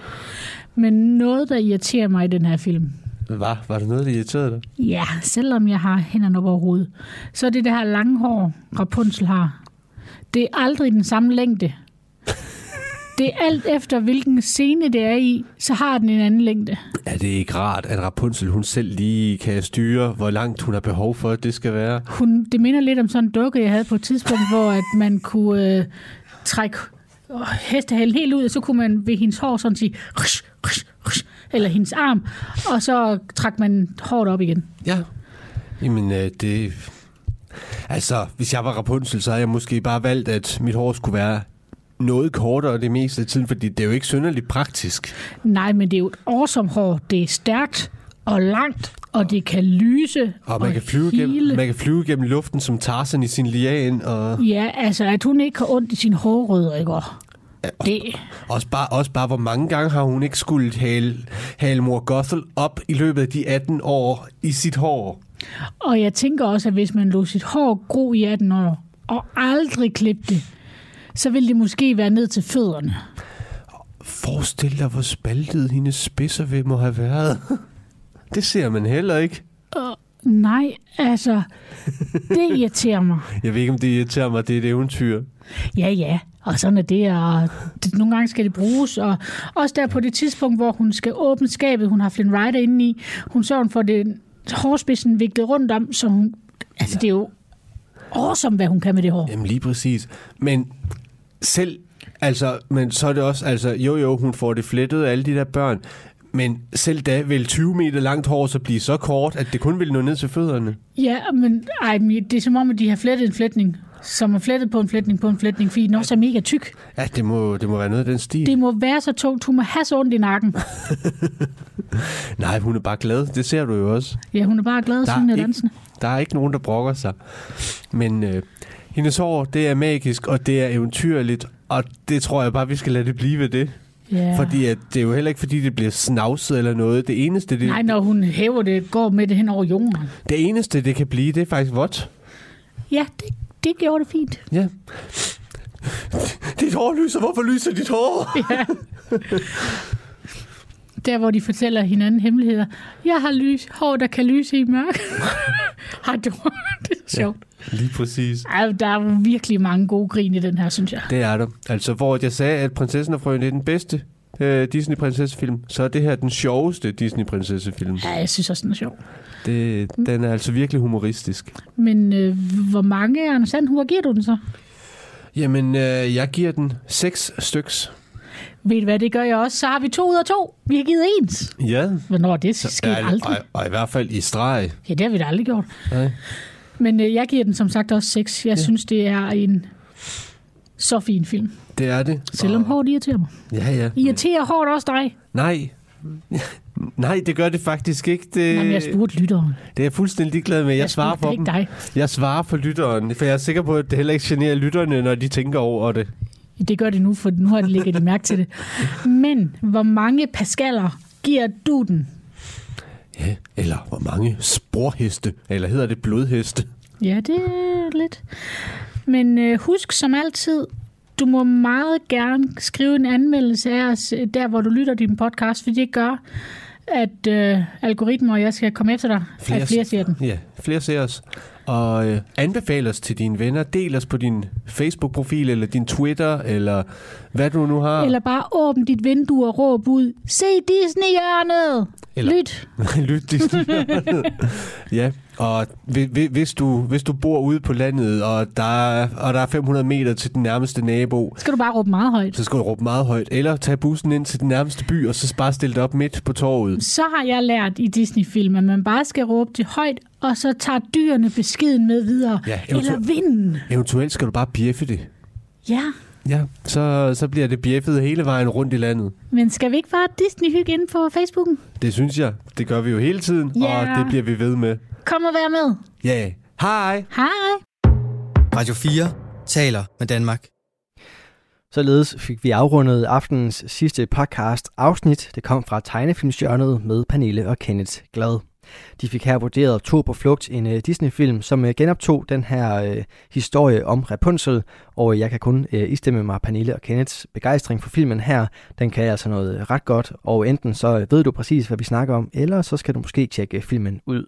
Men noget, der irriterer mig i den her film,
Hvad? Var det noget, der irriterede dig?
ja, selvom jeg har hænderne op over hovedet, så er det det her lange hår, Rapunzel har. Det er aldrig den samme længde. Det er alt efter, hvilken scene det er i, så har den en anden længde.
Er det ikke rart, at Rapunzel hun selv lige kan styre, hvor langt hun har behov for, at det skal være?
Hun, det minder lidt om sådan en dukke, jeg havde på et tidspunkt, hvor at man kunne øh, trække øh, hestehalen helt ud, og så kunne man ved hendes hår sådan sige, rush, rush, eller hendes arm, og så trak man hårdt op igen.
Ja. Jamen, øh, det... Altså, hvis jeg var Rapunzel, så havde jeg måske bare valgt, at mit hår skulle være noget kortere det meste af tiden, fordi det er jo ikke synderligt praktisk.
Nej, men det er jo et awesome hår. Det er stærkt og langt, og det kan lyse
Og man, kan flyve
hele.
gennem, man kan flyve gennem luften som Tarzan i sin lian, og
Ja, altså, at hun ikke har ondt i sin hårrødder, ikke? Og Det,
også bare, også bare, hvor mange gange har hun ikke skulle hale, hale mor Gothel op i løbet af de 18 år i sit hår.
og jeg tænker også, at hvis man lå sit hår gro i 18 år, og aldrig klippede det, så ville det måske være ned til fødderne.
Forestil dig, hvor spaltet hendes spidser ved må have været. Det ser man heller ikke.
Nej, altså, det irriterer mig.
Jeg ved ikke, om det irriterer mig, det er et eventyr.
Ja, ja, og sådan er det, og det, nogle gange skal det bruges, og også der på det tidspunkt, hvor hun skal åbne skabet, hun har Flynn Rider inde i, hun sørger for det hårspidsen viklet rundt om, så hun, altså det er jo awesome, hvad hun kan med det hår.
Jamen lige præcis. Men selv, altså, men så er det også, altså, jo jo, hun får det flettet af alle de der børn, men selv da vil 20 meter langt hår så blive så kort, at det kun vil nå ned til fødderne.
Ja, men ej, det er som om, at de har flettet en flætning, som er flettet på en flætning på en flætning, fordi den også er mega tyk.
Ja, det må, det må være noget af den stil.
Det må være så tungt, hun må have så ondt i nakken.
Nej, hun er bare glad. Det ser du jo også.
Ja, hun er bare glad,
Der er
og
ikke-
dansende.
Der er ikke nogen, der brokker sig. Men øh, hendes hår, det er magisk, og det er eventyrligt, og det tror jeg bare, vi skal lade det blive ved det.
Ja.
Fordi at det er jo heller ikke, fordi det bliver snavset eller noget. Det eneste, det,
Nej, når hun hæver det, går med det hen over jorden.
det eneste, det kan blive, det er faktisk vådt.
Ja, det, det gjorde det fint.
Ja. Dit hår lyser. Hvorfor lyser dit hår?
Ja. Der, hvor de fortæller hinanden hemmeligheder. Jeg har lys, hår, der kan lyse i mørk. har du? det er sjovt.
Lige præcis.
Ej, der er virkelig mange gode grin i den her, synes jeg.
Det er der. Altså, hvor jeg sagde, at Prinsessen og Frøen er den bedste øh, Disney-prinsessefilm, så er det her den sjoveste Disney-prinsessefilm.
Ja, jeg synes også, den er sjov.
Det, den er altså virkelig humoristisk.
Men øh, hvor mange Anders Sandhuer giver du den så?
Jamen, øh, jeg giver den seks styks.
Ved du hvad, det gør jeg også. Så har vi to ud af to. Vi har givet ens.
Ja.
Hvornår er det sket
Ja,
aldrig?
og, og i hvert fald i streg.
Ja, det har vi da aldrig gjort.
Nej.
Men øh, jeg giver den som sagt også 6. Jeg ja. synes, det er en så fin film.
Det er det.
Selvom
Og-
hårdt irriterer mig.
Ja, ja.
Irriterer hårdt også dig.
Nej. Nej, det gør det faktisk ikke. Det,
Jamen, jeg spurgte lytteren.
det er jeg fuldstændig ligeglad med. Jeg,
Jeg
svarer for
ikke
dem.
dig.
Jeg svarer for lytteren, for jeg er sikker på, at det heller ikke generer lytterne, når de tænker over det.
Det gør det nu, for nu har de mærke til det. Men hvor mange pascaler giver du den?
Ja, eller hvor mange sporheste, eller hedder det blodheste?
Ja, det er lidt. Men øh, husk som altid, du må meget gerne skrive en anmeldelse af os, øh, der hvor du lytter din podcast, for det gør, at øh, algoritmer og jeg skal komme efter dig, flere, at flere ser den.
Ja, flere ser os. Og øh, anbefal os til dine venner. Del os på din Facebook-profil, eller din Twitter, eller hvad du nu har.
Eller bare åbn dit vindue og råb ud, se Disney-hjørnet! Lyt!
Lyt Disney. ja, og hvi- hvi- hvis du, hvis du bor ude på landet, og der, er, og der er 500 meter til den nærmeste nabo,
Skal du bare råbe meget højt.
så skal du råbe meget højt. Eller tage bussen ind til den nærmeste by, og så bare stille dig op midt på torvet.
Så har jeg lært i Disney-film, at man bare skal råbe det højt, og så tager dyrene beskeden med videre.
Ja,
Eller vinden.
Eventuelt skal du bare bjeffe det.
Ja,
Ja, så, så bliver det bjeffet hele vejen rundt i landet.
men skal vi ikke bare Disney-hygge inde på Facebooken?
Det synes jeg. Det gør vi jo hele tiden,
Ja.
og det bliver vi ved med.
Kom og vær med.
Ja, yeah. hej!
Hej!
Radio 4 taler med Danmark.
Således fik vi afrundet aftenens sidste podcast afsnit. Det kom fra tegnefilmsjørnet med Pernille og Kenneth Glad. De fik her vurderet To på flugt, en uh, Disney-film, som uh, genoptog den her uh, historie om Rapunzel, og jeg kan kun uh, istemme mig Pernille og Kenneths begejstring for filmen her. Den kan altså noget øh, ret godt, og enten så øh, ved du præcis, hvad vi snakker om, eller så skal du måske tjekke filmen ud.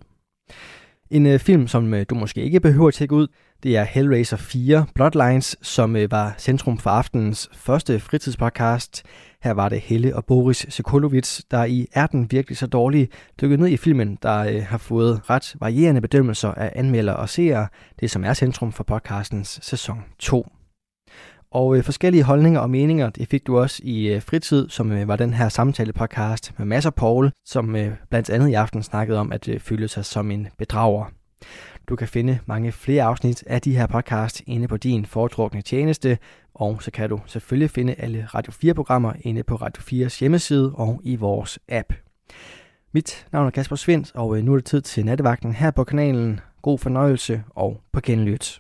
En øh, film, som øh, du måske ikke behøver at tjekke ud, det er Hellraiser 4 Bloodlines, som øh, var centrum for aftenens første fritidspodcast. Her var det Helle og Boris Sokolovic, der i Er den virkelig så dårlig dykkede ned i filmen, der øh, har fået ret varierende bedømmelser af anmeldere og seere, det som er centrum for podcastens sæson 2. Og øh, forskellige holdninger og meninger, det fik du også i øh, fritid, som øh, var den her samtale-podcast med Mads og Paul, som øh, blandt andet i aften snakkede om at øh, føle sig som en bedrager. Du kan finde mange flere afsnit af de her podcast inde på din foretrukne tjeneste, og så kan du selvfølgelig finde alle Radio 4-programmer inde på Radio 4's hjemmeside og i vores app. Mit navn er Kasper Svendt, og øh, nu er det tid til nattevagten her på kanalen. God fornøjelse og på genlyt.